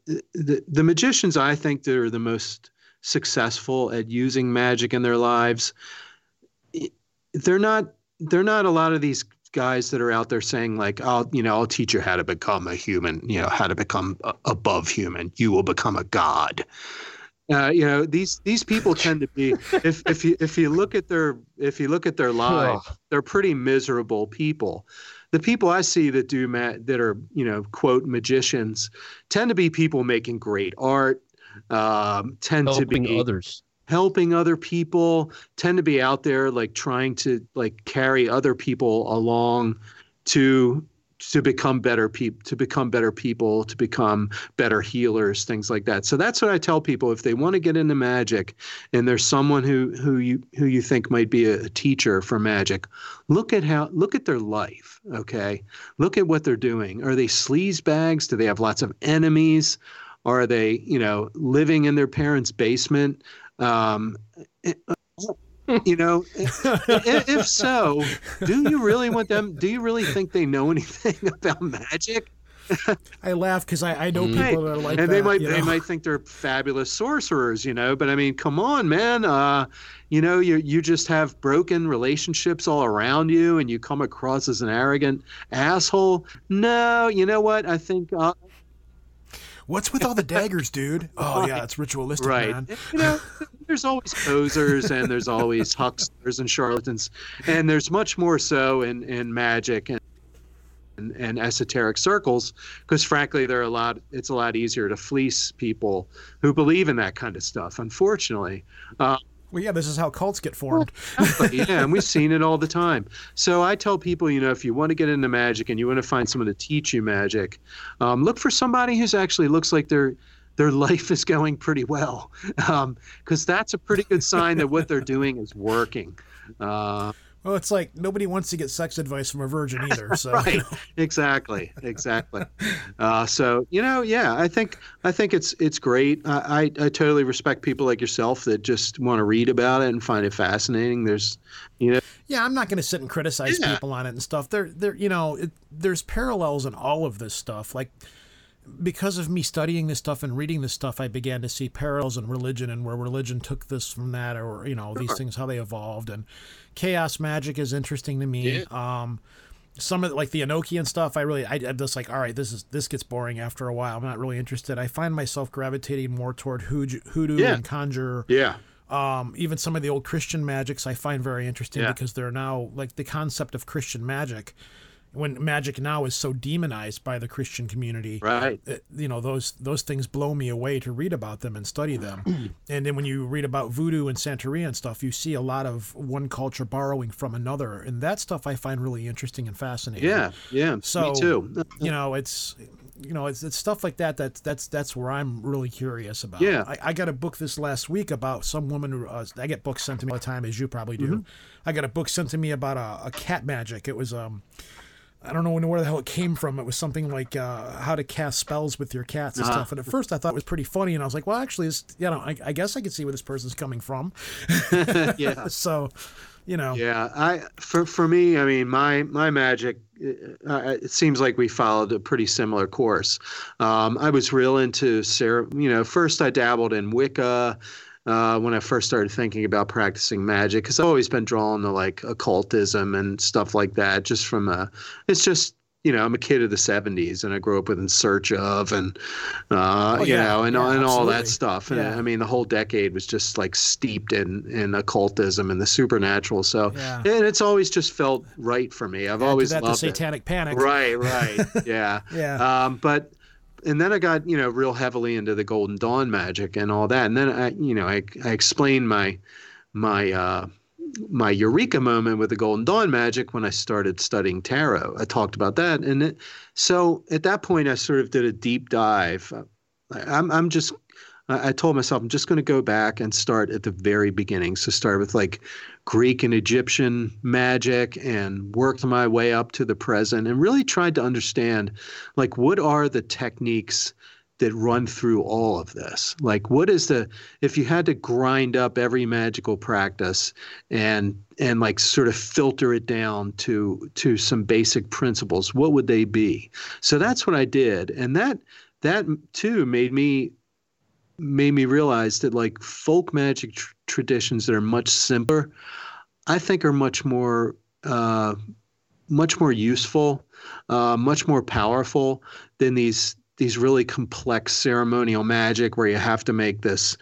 the the magicians I think that are the most successful at using magic in their lives they're not they're not a lot of these guys that are out there saying like I'll you know I'll teach you how to become a human you know how to become a- above human. You will become a god. Uh, you know these these people tend to be if if you if you look at their if you look at their lives they're pretty miserable people. The people I see that do ma- that are you know quote magicians tend to be people making great art um, tend to be others. Helping other people tend to be out there like trying to like carry other people along to to become better people to become better people to become better healers things like that. So that's what i tell people. If they want to get into magic and there's someone who who you who you think might be a, a teacher for magic look at how look at their life okay? Look at what they're doing. Are they sleaze bags? Do they have lots of enemies? Are they you know living in their parents basement um, you know if, if so do you really want them do you really think they know anything about magic I laugh because I, I know people Right. that are like and that. they might you they know? might think they're fabulous sorcerers you know but i mean come on man uh you know you you just have broken relationships all around you and you come across as an arrogant asshole no you know what i think uh, What's with all the daggers, dude? Oh yeah, it's ritualistic, right man. you know there's always posers and there's always hucksters and charlatans and there's much more so in in magic and and, and esoteric circles because frankly they're a lot it's a lot easier to fleece people who believe in that kind of stuff unfortunately uh, Well, yeah, this is how cults get formed. yeah and we've seen it all the time. So i tell people you know if you want to get into magic and you want to find someone to teach you magic um, look for somebody who's actually looks like they're their life is going pretty well. Because that's a pretty good sign that what they're doing is working. Uh, Well, it's like nobody wants to get sex advice from a virgin either. So right exactly exactly uh, so you know yeah i think i think it's it's great I, I i totally respect people like yourself that just want to read about it and find it fascinating there's you know yeah, I'm not going to sit and criticize Yeah. people on it and stuff. There, there, you know, it, there's parallels in all of this stuff. Like because of me studying this stuff and reading this stuff, I began to see parallels in religion and where religion took this from that, or you know, these things how they evolved. And chaos magic is interesting to me. Um, some of the, like the Enochian stuff, I really, I, I'm just like, all right, this is this gets boring after a while. I'm not really interested. I find myself gravitating more toward hoodoo, hoodoo Yeah. and conjure. yeah Um, even some of the old Christian magics I find very interesting Yeah. because they're now like the concept of Christian magic. When magic now is so demonized by the Christian community, right it- you know those those things blow me away to read about them and study them. and then when you read about voodoo and Santeria and stuff, you see a lot of one culture borrowing from another, and that stuff I find really interesting and fascinating. yeah yeah So me too you know, it's you know, it's, it's stuff like that. That's that's that's where I'm really curious about. Yeah. I, I got a book this last week about some woman. Who, uh, I get books sent to me all the time, as you probably do. Mm-hmm. I got a book sent to me about a, a cat magic. It was um. I don't know where the hell it came from. It was something like uh, how to cast spells with your cats and stuff. And at first, I thought it was pretty funny, and I was like, "Well, actually, it's, you know, I, I guess I could see where this person's coming from." yeah So, you know, Yeah, I for for me, I mean, my my magic. Uh, it seems like we followed a pretty similar course. Um, I was real into Sarah. You know, first I dabbled in Wicca uh, when I first started thinking about practicing magic because I've always been drawn to like occultism and stuff like that. Just from a, it's just you know, I'm a kid of the '70s and I grew up with In Search of and uh, Oh, you yeah, know and, yeah, and all that stuff. And Yeah. I mean, the whole decade was just like steeped in in occultism and the supernatural. So and it's always just felt right for me. I've always that the loved it. Satanic Panic. Right, right, yeah, Yeah. Um, but and then I got you know real heavily into the Golden Dawn magic and all that, and then I you know I I explained my my uh, my eureka moment with the Golden Dawn magic when I started studying tarot. I talked about that, and it, so at that point I sort of did a deep dive. I'm I'm just I told myself I'm just going to go back and start at the very beginning. So start with like Greek and Egyptian magic and worked my way up to the present and really tried to understand like what are the techniques that run through all of this? Like what is the if you had to grind up every magical practice and and like sort of filter it down to to some basic principles what would they be? So that's what i did. And that that too made me made me realize that like folk magic tr- traditions that are much simpler i think are much more uh, much more useful uh, much more powerful than these these really complex ceremonial magic where you have to make this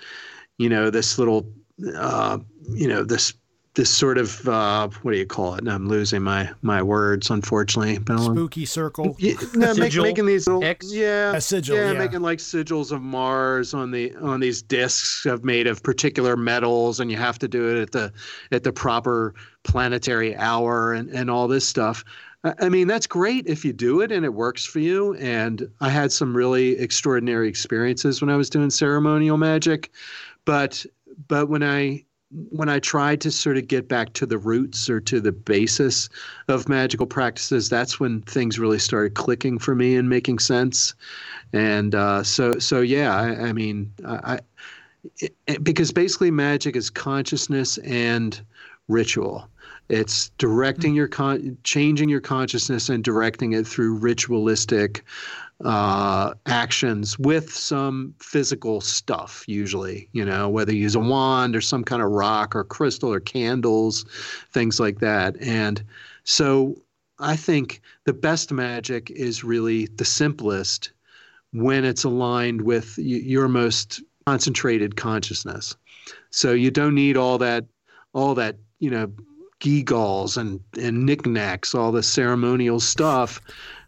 you know this little uh, you know this this sort of uh, what do you call it? I'm losing my my words, unfortunately. But Spooky circle. yeah, no, make, making these little, X? yeah, A sigil, yeah, yeah. making like sigils of Mars on the on these discs of made of particular metals, and you have to do it at the at the proper planetary hour and and all this stuff. I mean, that's great if you do it and it works for you. And I had some really extraordinary experiences when I was doing ceremonial magic, but but when I when I tried to sort of get back to the roots or to the basis of magical practices, that's when things really started clicking for me and making sense. And uh, so, so yeah, I, I mean, I, it, because basically magic is consciousness and ritual. It's directing your con, changing your consciousness and directing it through ritualistic uh, actions with some physical stuff, usually, you know, whether you use a wand or some kind of rock or crystal or candles, things like that. And so I think the best magic is really the simplest when it's aligned with your most concentrated consciousness. So you don't need all that, all that, you know, gewgaws and, and knickknacks, all the ceremonial stuff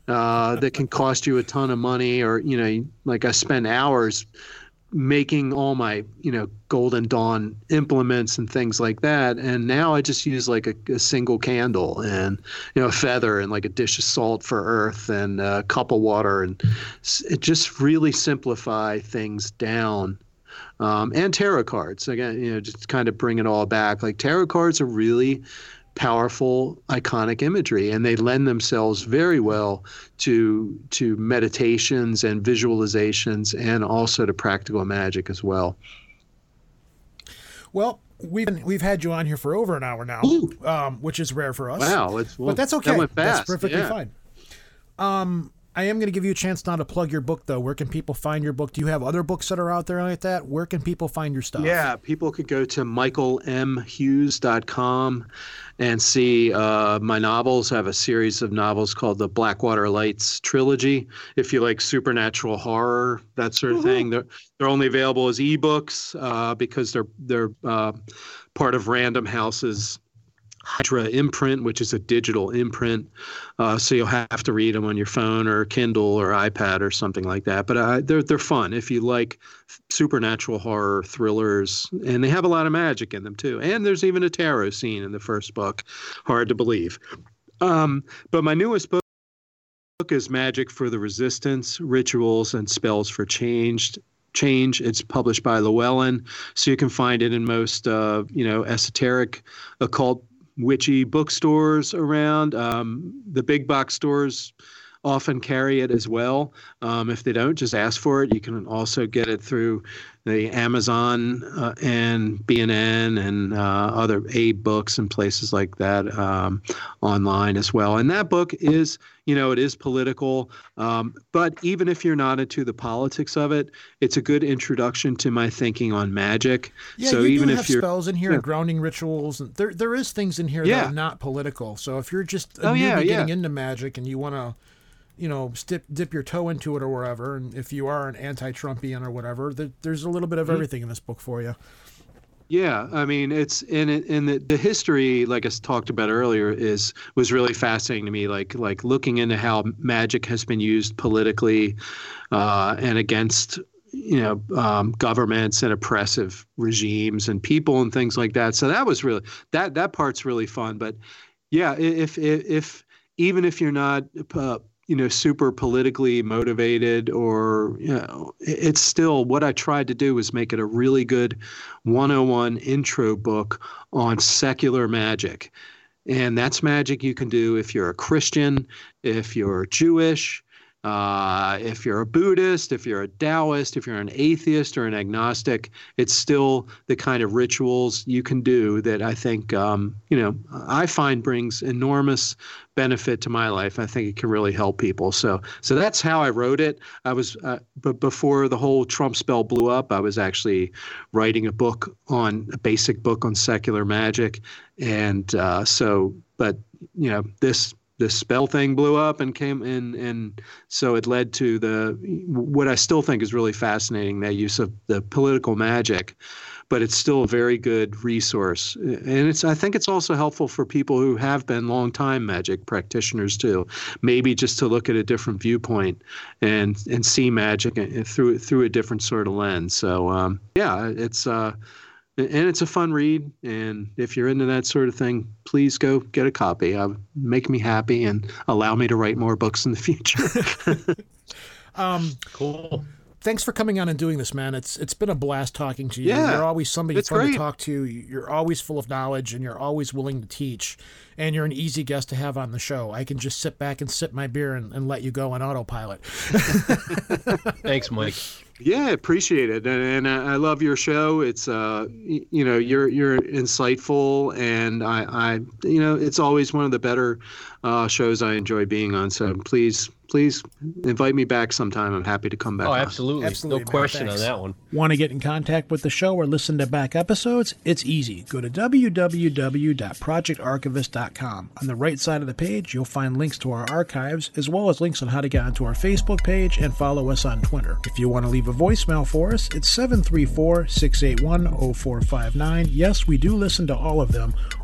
uh, that can cost you a ton of money, or you know, like I spend hours making all my you know golden dawn implements and things like that. And now i just use like a, a, single candle and you know a feather and like a dish of salt for earth and a cup of water. And it just really simplify things down. Um, and tarot cards. Again you know just kind of bring it all back. Like tarot cards are really powerful iconic imagery and they lend themselves very well to to meditations and visualizations and also to practical magic as well. Well we've been, we've had you on here for over an hour now um, which is rare for us. Wow it's, well, but that's okay. that that's perfectly yeah. fine. Um I am going to give you a chance now to plug your book, though. Where can people find your book? Do you have other books that are out there like that? Where can people find your stuff? Yeah, people could go to michaelmhughes.com and see uh, my novels. I have a series of novels called the Blackwater Lights trilogy. If you like supernatural horror, that sort of mm-hmm. thing, they're they're only available as ebooks uh, because they're they're uh, part of Random House's Hydra imprint, which is a digital imprint. Uh, so you'll have to read them on your phone or Kindle or iPad or something like that. But uh, they're they're fun if you like supernatural horror thrillers, and they have a lot of magic in them too. And there's even a tarot scene in the first book. Hard to believe. Um, but my newest book is Magic for the Resistance: Rituals and Spells for Changed change. It's published by Llewellyn, so you can find it in most uh, you know esoteric occult witchy bookstores around. Um, the big box stores often carry it as well. Um, if they don't, just ask for it. You can also get it through the Amazon uh, and B&N and uh, other AbeBooks and places like that um, online as well. And that book is, you know, it is political, um, but even if you're not into the politics of it, it's a good introduction to my thinking on magic. Yeah, so you even do if have you're spells in here yeah. and grounding rituals, and there there is things in here Yeah. that are not political. So if you're just a Oh, newbie yeah. getting into magic and you want to you know, dip, dip your toe into it or wherever. And if you are an anti-Trumpian or whatever, there, there's a little bit of Mm-hmm. everything in this book for you. Yeah, I mean, it's in it in the, the history, like I talked about earlier, is was really fascinating to me. Like like looking into how magic has been used politically uh, and against you know um, governments and oppressive regimes and people and things like that. So that was really that that part's really fun. But yeah, if if, if even if you're not uh, you know super politically motivated or you know it's still what i tried to do was make it a really good 101 intro book on secular magic. And that's magic you can do if you're a christian if you're jewish uh, if you're a Buddhist, if you're a Taoist, if you're an atheist or an agnostic, it's still the kind of rituals you can do that I think, um, you know, I find brings enormous benefit to my life. I think it can really help people. So, so that's how I wrote it. I was, uh, but before the whole Trump spell blew up, I was actually writing a book on a basic book on secular magic, and uh, so, but you know, this this spell thing blew up and came in and so it led to the what i still think is really fascinating that use of the political magic but it's still a very good resource. And it's i think it's also helpful for people who have been long time magic practitioners too maybe just to look at a different viewpoint and and see magic through through a different sort of lens. So um, yeah it's uh and it's a fun read. And if you're into that sort of thing, please go get a copy. Uh, make me happy and allow me to write more books in the future. um, cool thanks for coming on and doing this, man. It's it's been a blast talking to you. Yeah, you're always somebody fun great. to talk to. You're always full of knowledge, and you're always willing to teach. And you're an easy guest to have on the show. I can just sit back and sip my beer and, and let you go on autopilot. Thanks, Mike. Yeah, appreciate it, and, and I love your show. It's uh, you know, you're you're insightful, and I, I, you know, it's always one of the better uh, shows I enjoy being on. So please, please invite me back sometime. I'm happy to come back. Oh, on. absolutely, Absolutely, no man. question Thanks. on that one. Want to get in contact with the show or listen to back episodes? It's easy. Go to www.projectarchivist.com. On the right side of the page, you'll find links to our archives, as well as links on how to get onto our Facebook page and follow us on Twitter. If you want to leave a voicemail for us, it's 734 681 0459. Yes, we do listen to all of them.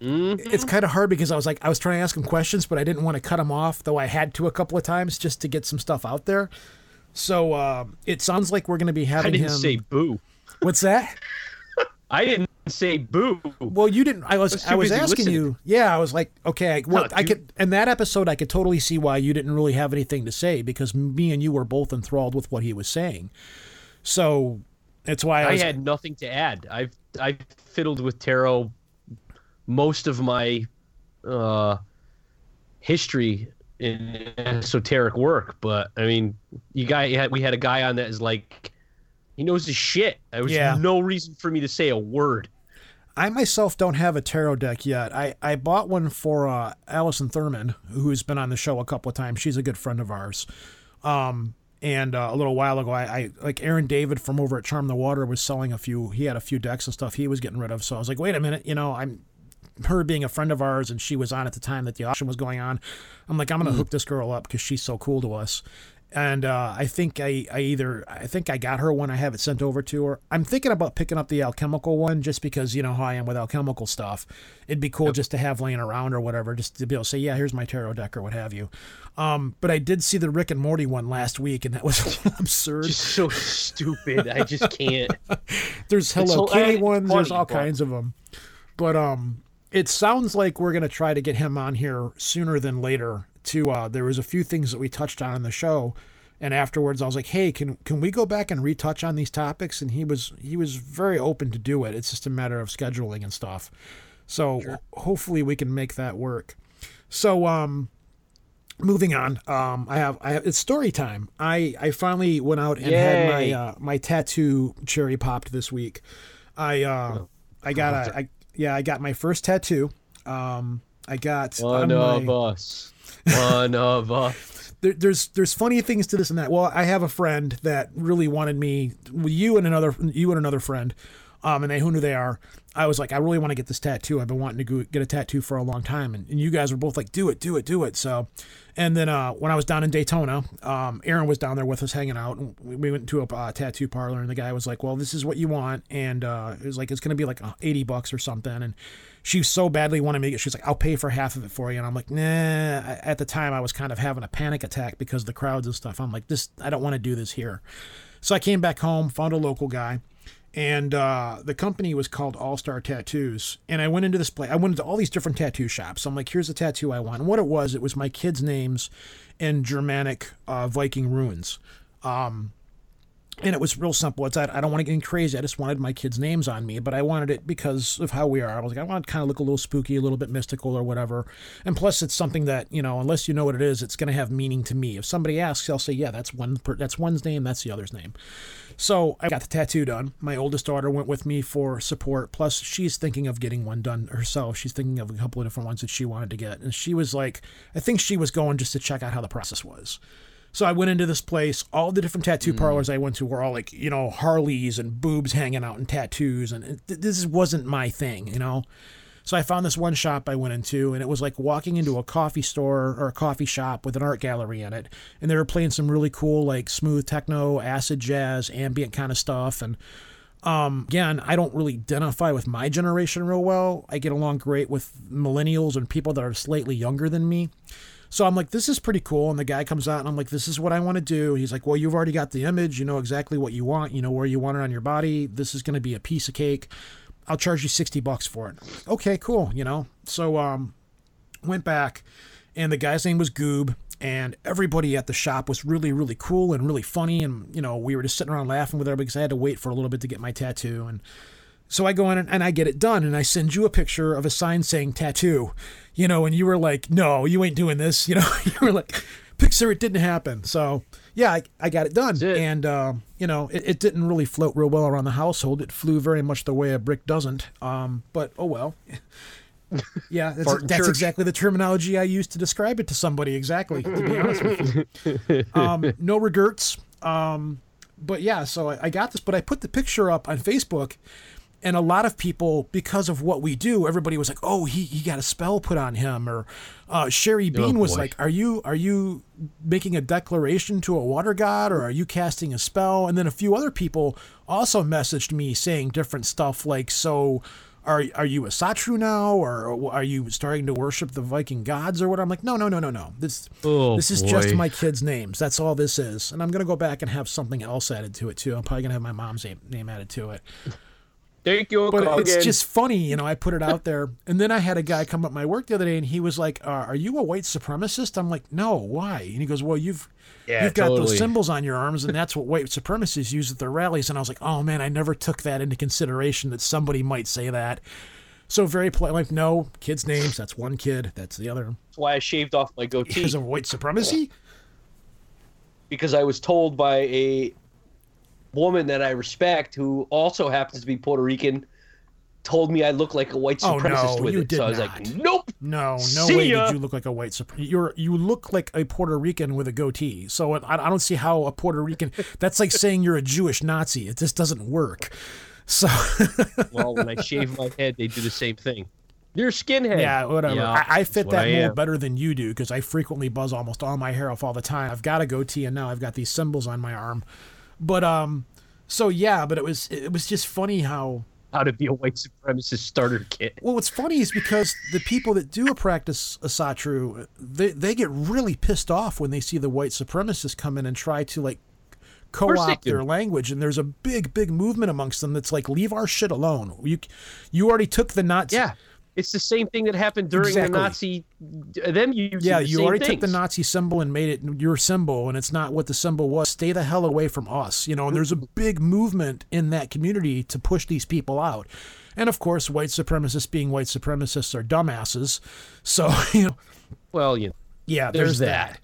it's kind of hard because I was like, I was trying to ask him questions, but I didn't want to cut him off, though I had to a couple of times just to get some stuff out there. So uh, it sounds like we're going to be I having didn't him. say boo. What's that? I didn't say boo. Well, you didn't. I was. was I was asking listening. you. Yeah, I was like, okay. I, well, No, I could. In that episode, I could totally see why you didn't really have anything to say because me and you were both enthralled with what he was saying. So that's why I, I was. had nothing to add. I've I've fiddled with tarot most of my uh, history in esoteric work, but I mean, you guy you had, we had a guy on that is like he knows his shit. There was Yeah. no reason for me to say a word. I myself don't have a tarot deck yet. I, I bought one for uh, Allison Thurman, who's been on the show a couple of times. She's a good friend of ours. Um, and uh, a little while ago, I, I like Aaron David from over at Charm the Water was selling a few. He had a few decks and stuff he was getting rid of. So I was like, wait a minute, you know, I'm her being a friend of ours, and she was on at the time that the auction was going on. I'm like, I'm gonna hook this girl up because she's so cool to us. And uh, I think I, I either I think I got her one. I have it sent over to her. I'm thinking about picking up the alchemical one just because you know how I am with alchemical stuff. It'd be cool just to have laying around or whatever, just to be able to say, yeah, here's my tarot deck or what have you. Um, but I did see the Rick and Morty one last week, and that was absurd. Just so stupid. I just can't. There's Hello It's Kitty ones. There's all but- kinds of them. But um, it sounds like we're gonna try to get him on here sooner than later. To uh, there was a few things that we touched on in the show, and afterwards I was like, hey, can can we go back and retouch on these topics? And he was he was very open to do it. It's just a matter of scheduling and stuff. So hopefully we can make that work. So um, moving on. Um, I have I have it's story time. I I finally went out and had my uh, my tattoo cherry popped this week. I uh I got a I yeah I got my first tattoo. Um, I got One on of my- us. One of us. there, there's there's funny things to this and that. Well, I have a friend that really wanted me, you and another you and another friend, um, and they who knew they are. I was like, I really want to get this tattoo. I've been wanting to go, get a tattoo for a long time, and, and you guys were both like, do it, do it, do it. So, and then uh, when I was down in Daytona, um, Aaron was down there with us hanging out, and we, we went to a uh, tattoo parlor, and the guy was like, well, this is what you want, and uh, it was like it's gonna be like uh, eighty bucks or something, and she so badly wanted me to she's like i'll pay for half of it for you and i'm like nah at the time i was kind of having a panic attack because of the crowds and stuff i'm like this i don't want to do this here so i came back home found a local guy and uh, the company was called all star tattoos and i went into this place i went into all these different tattoo shops i'm like here's the tattoo i want and what it was it was my kids names in germanic uh, viking runes and it was real simple. It's I, don't want to get crazy. I just wanted my kids' names on me, but I wanted it because of how we are. I was like, I want to kind of look a little spooky, a little bit mystical, or whatever. And plus, it's something that you know, unless you know what it is, it's going to have meaning to me. If somebody asks, I'll say, yeah, that's one. That's one's name. That's the other's name. So I got the tattoo done. My oldest daughter went with me for support. Plus, she's thinking of getting one done herself. She's thinking of a couple of different ones that she wanted to get, and she was like, I think she was going just to check out how the process was. So I went into this place. All the different tattoo mm. parlors I went to were all like, you know, Harleys and boobs hanging out and tattoos. And th- this wasn't my thing, you know? So I found this one shop I went into, and it was like walking into a coffee store or a coffee shop with an art gallery in it. And they were playing some really cool, like smooth techno, acid jazz, ambient kind of stuff. And um, again, I don't really identify with my generation real well. I get along great with millennials and people that are slightly younger than me. So I'm like, this is pretty cool. And the guy comes out and I'm like, this is what I want to do. He's like, well, you've already got the image. You know exactly what you want. You know where you want it on your body. This is going to be a piece of cake. I'll charge you 60 bucks for it. Okay, cool. You know, so, um, went back and the guy's name was Goob and everybody at the shop was really really cool and really funny and you know we were just sitting around laughing with everybody because i had to wait for a little bit to get my tattoo and so i go in and, and i get it done and i send you a picture of a sign saying tattoo you know and you were like no you ain't doing this you know you were like picture it didn't happen so yeah i, I got it done it. and um, you know it, it didn't really float real well around the household it flew very much the way a brick doesn't um, but oh well yeah, that's, that's exactly the terminology I used to describe it to somebody. Exactly, to be honest with you. Um, no regrets. Um, but yeah, so I, I got this, but I put the picture up on Facebook, and a lot of people, because of what we do, everybody was like, "Oh, he, he got a spell put on him," or uh, Sherry Bean was boy. like, "Are you are you making a declaration to a water god, or are you casting a spell?" And then a few other people also messaged me saying different stuff, like, "So." Are, are you Asatru now, or are you starting to worship the Viking gods, or what? I'm like, no, no, no, no, no. This Oh, this is just my kids' names. That's all this is. And I'm gonna go back and have something else added to it too. I'm probably gonna have my mom's name, name added to it. Thank you, But Uncle it's just funny, you know. I put it out there, and then I had a guy come up my work the other day, and he was like, uh, "Are you a white supremacist?" I'm like, "No, why?" And he goes, "Well, you've Yeah, you've got those symbols on your arms, and that's what white supremacists use at their rallies." And I was like, "Oh man, I never took that into consideration that somebody might say that." So very polite, like, "No, kids' names. That's one kid. That's the other." That's why I shaved off my goatee Because of white supremacy. because I was told by a woman that I respect who also happens to be Puerto Rican told me I look like a white oh, supremacist Oh, supremacist no, with you it. did so I was not. like, nope. No, no See way ya. did you look like a white supremacist. You're you look like a Puerto Rican with a goatee. So I, I don't see how a Puerto Rican. That's like saying you're a Jewish Nazi. It just doesn't work. So Well, when I shave my head, they do the same thing. You're a skinhead. yeah, whatever. Yeah, I, I fit that I mold better than you do because I frequently buzz almost all my hair off all the time. I've got a goatee and now I've got these symbols on my arm. But um, so yeah, but it was it was just funny how How to be a white supremacist starter kit. Well, what's funny is because the people that do practice Asatru, they they get really pissed off when they see the white supremacists come in and try to like co-opt their language. And there's a big, big movement amongst them that's like, leave our shit alone. You you already took the Nazi. Yeah. It's the same thing that happened during Exactly. the Nazi, them using Yeah, the you already things. took the Nazi symbol and made it your symbol, and it's not what the symbol was. Stay the hell away from us, you know. And there's a big movement in that community to push these people out. And of course, white supremacists being white supremacists are dumbasses. So you know, Well, you know, yeah, there's, There's that.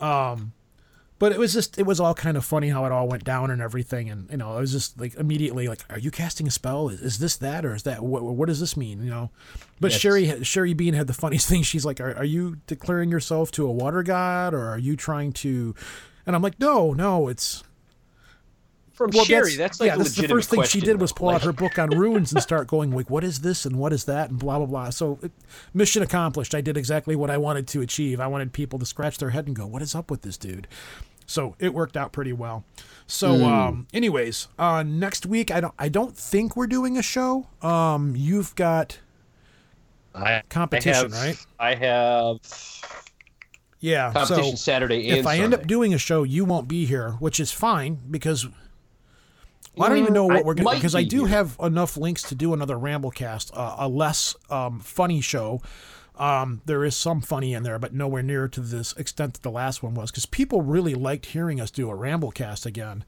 Um, but it was just it was all kind of funny how it all went down and everything, and you know, it was just like immediately like, are you casting a spell? Is, is this that or is that what? What does this mean? You know. But Yes. Sherry Sherry Bean had the funniest thing. She's like, are, are you declaring yourself to a water god or are you trying to? And I'm like, no, no, it's from well, Sherry, that's, like yeah. That's the first thing she did was pull out her book on runes and start going like, "What is this and what is that?" and blah blah blah. So, it, mission accomplished. I did exactly what I wanted to achieve. I wanted people to scratch their head and go, "What is up with this dude?" So it worked out pretty well. So, Hmm. um, anyways, uh, next week I don't I don't think we're doing a show. Um, you've got I, competition, I have, right? I have yeah. competition so Saturday if I end up doing a show, you won't be here, which is fine because well, I don't even know Mm, what I we're going to might because I do here. have enough links to do another Ramblecast, uh, a less um, funny show. Um, there is some funny in there, but nowhere near to this extent that the last one was because people really liked hearing us do a Ramblecast again.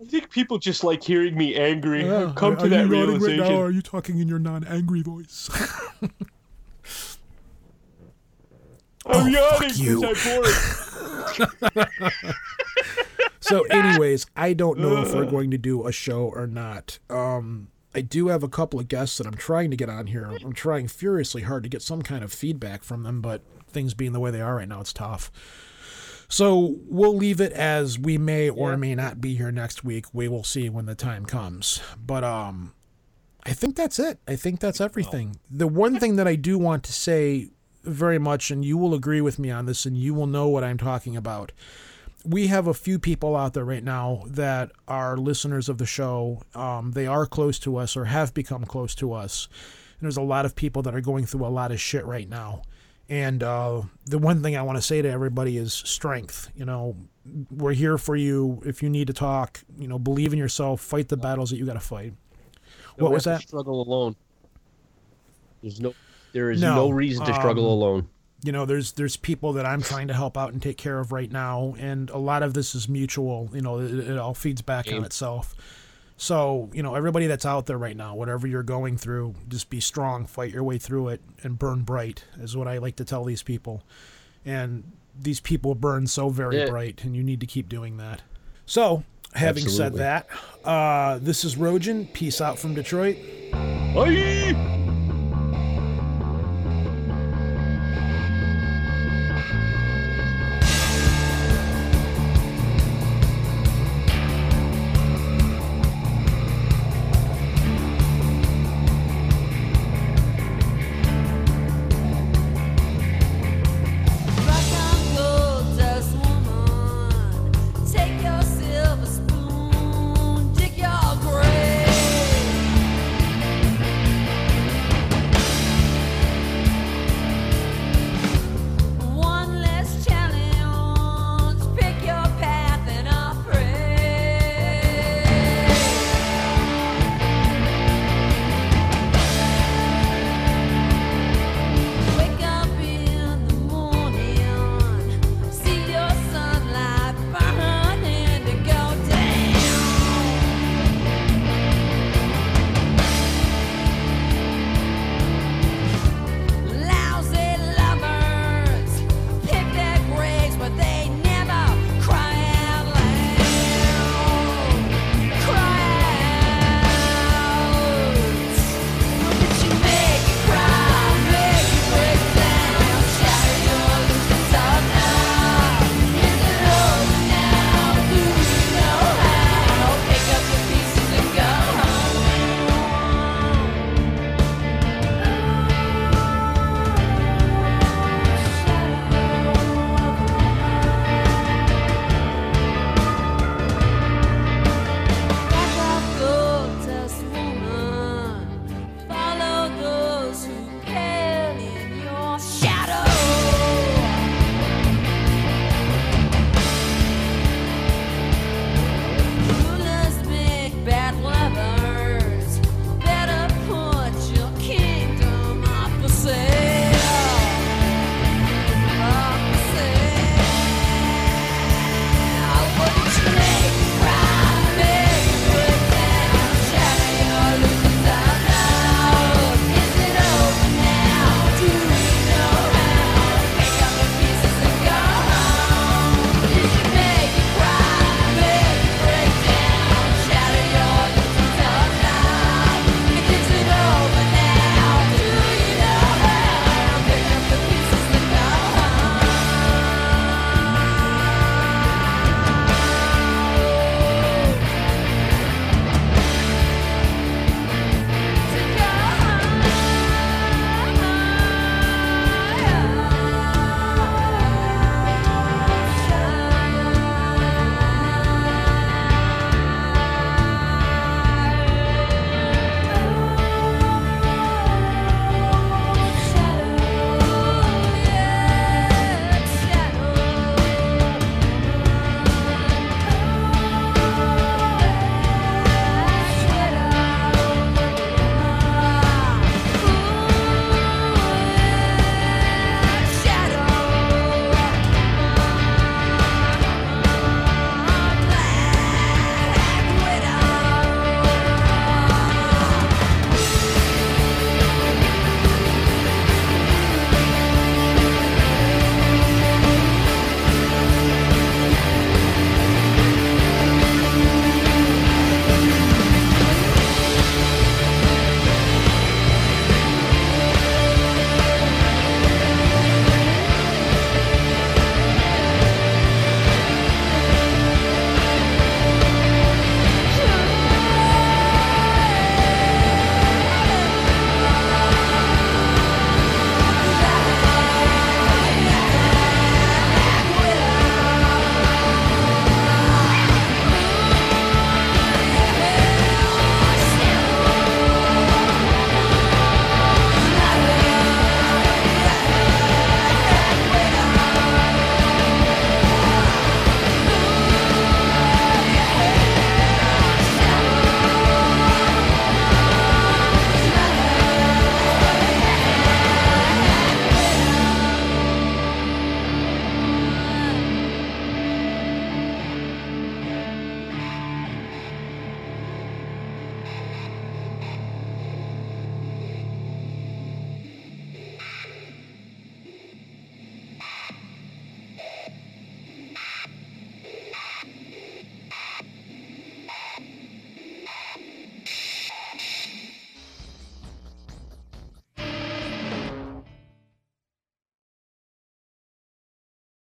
I think people just like hearing me angry. Yeah, come are- to are that realization. Right now, are you talking in your non-angry voice? I'm Oh, fuck you. so anyways i don't know if we're going to do a show or not um i do have a couple of guests that i'm trying to get on here i'm trying furiously hard to get some kind of feedback from them but things being the way they are right now it's tough So we'll leave it as we may or may not be here next week. We will see when the time comes. But um I think that's it. I think that's everything. The one thing that I do want to say very much and you will agree with me on this and you will know what I'm talking about. We have a few people out there right now that are listeners of the show. Um, they are close to us or have become close to us. And there's a lot of people that are going through a lot of shit right now. And uh, the one thing I want to say to everybody is strength. You know, we're here for you. If you need to talk, you know, believe in yourself, fight the battles that you got to fight. Don't What was that? Struggle alone. There's no. There is No, no, reason to struggle um, alone. You know, there's there's people that I'm trying to help out and take care of right now, and a lot of this is mutual. You know, it, it all feeds back on itself. So, you know, everybody that's out there right now, whatever you're going through, just be strong, fight your way through it, and burn bright, is what I like to tell these people. And these people burn so very Yeah. bright, and you need to keep doing that. So, having said that, uh, this is Rojan. Peace out from Detroit. Bye.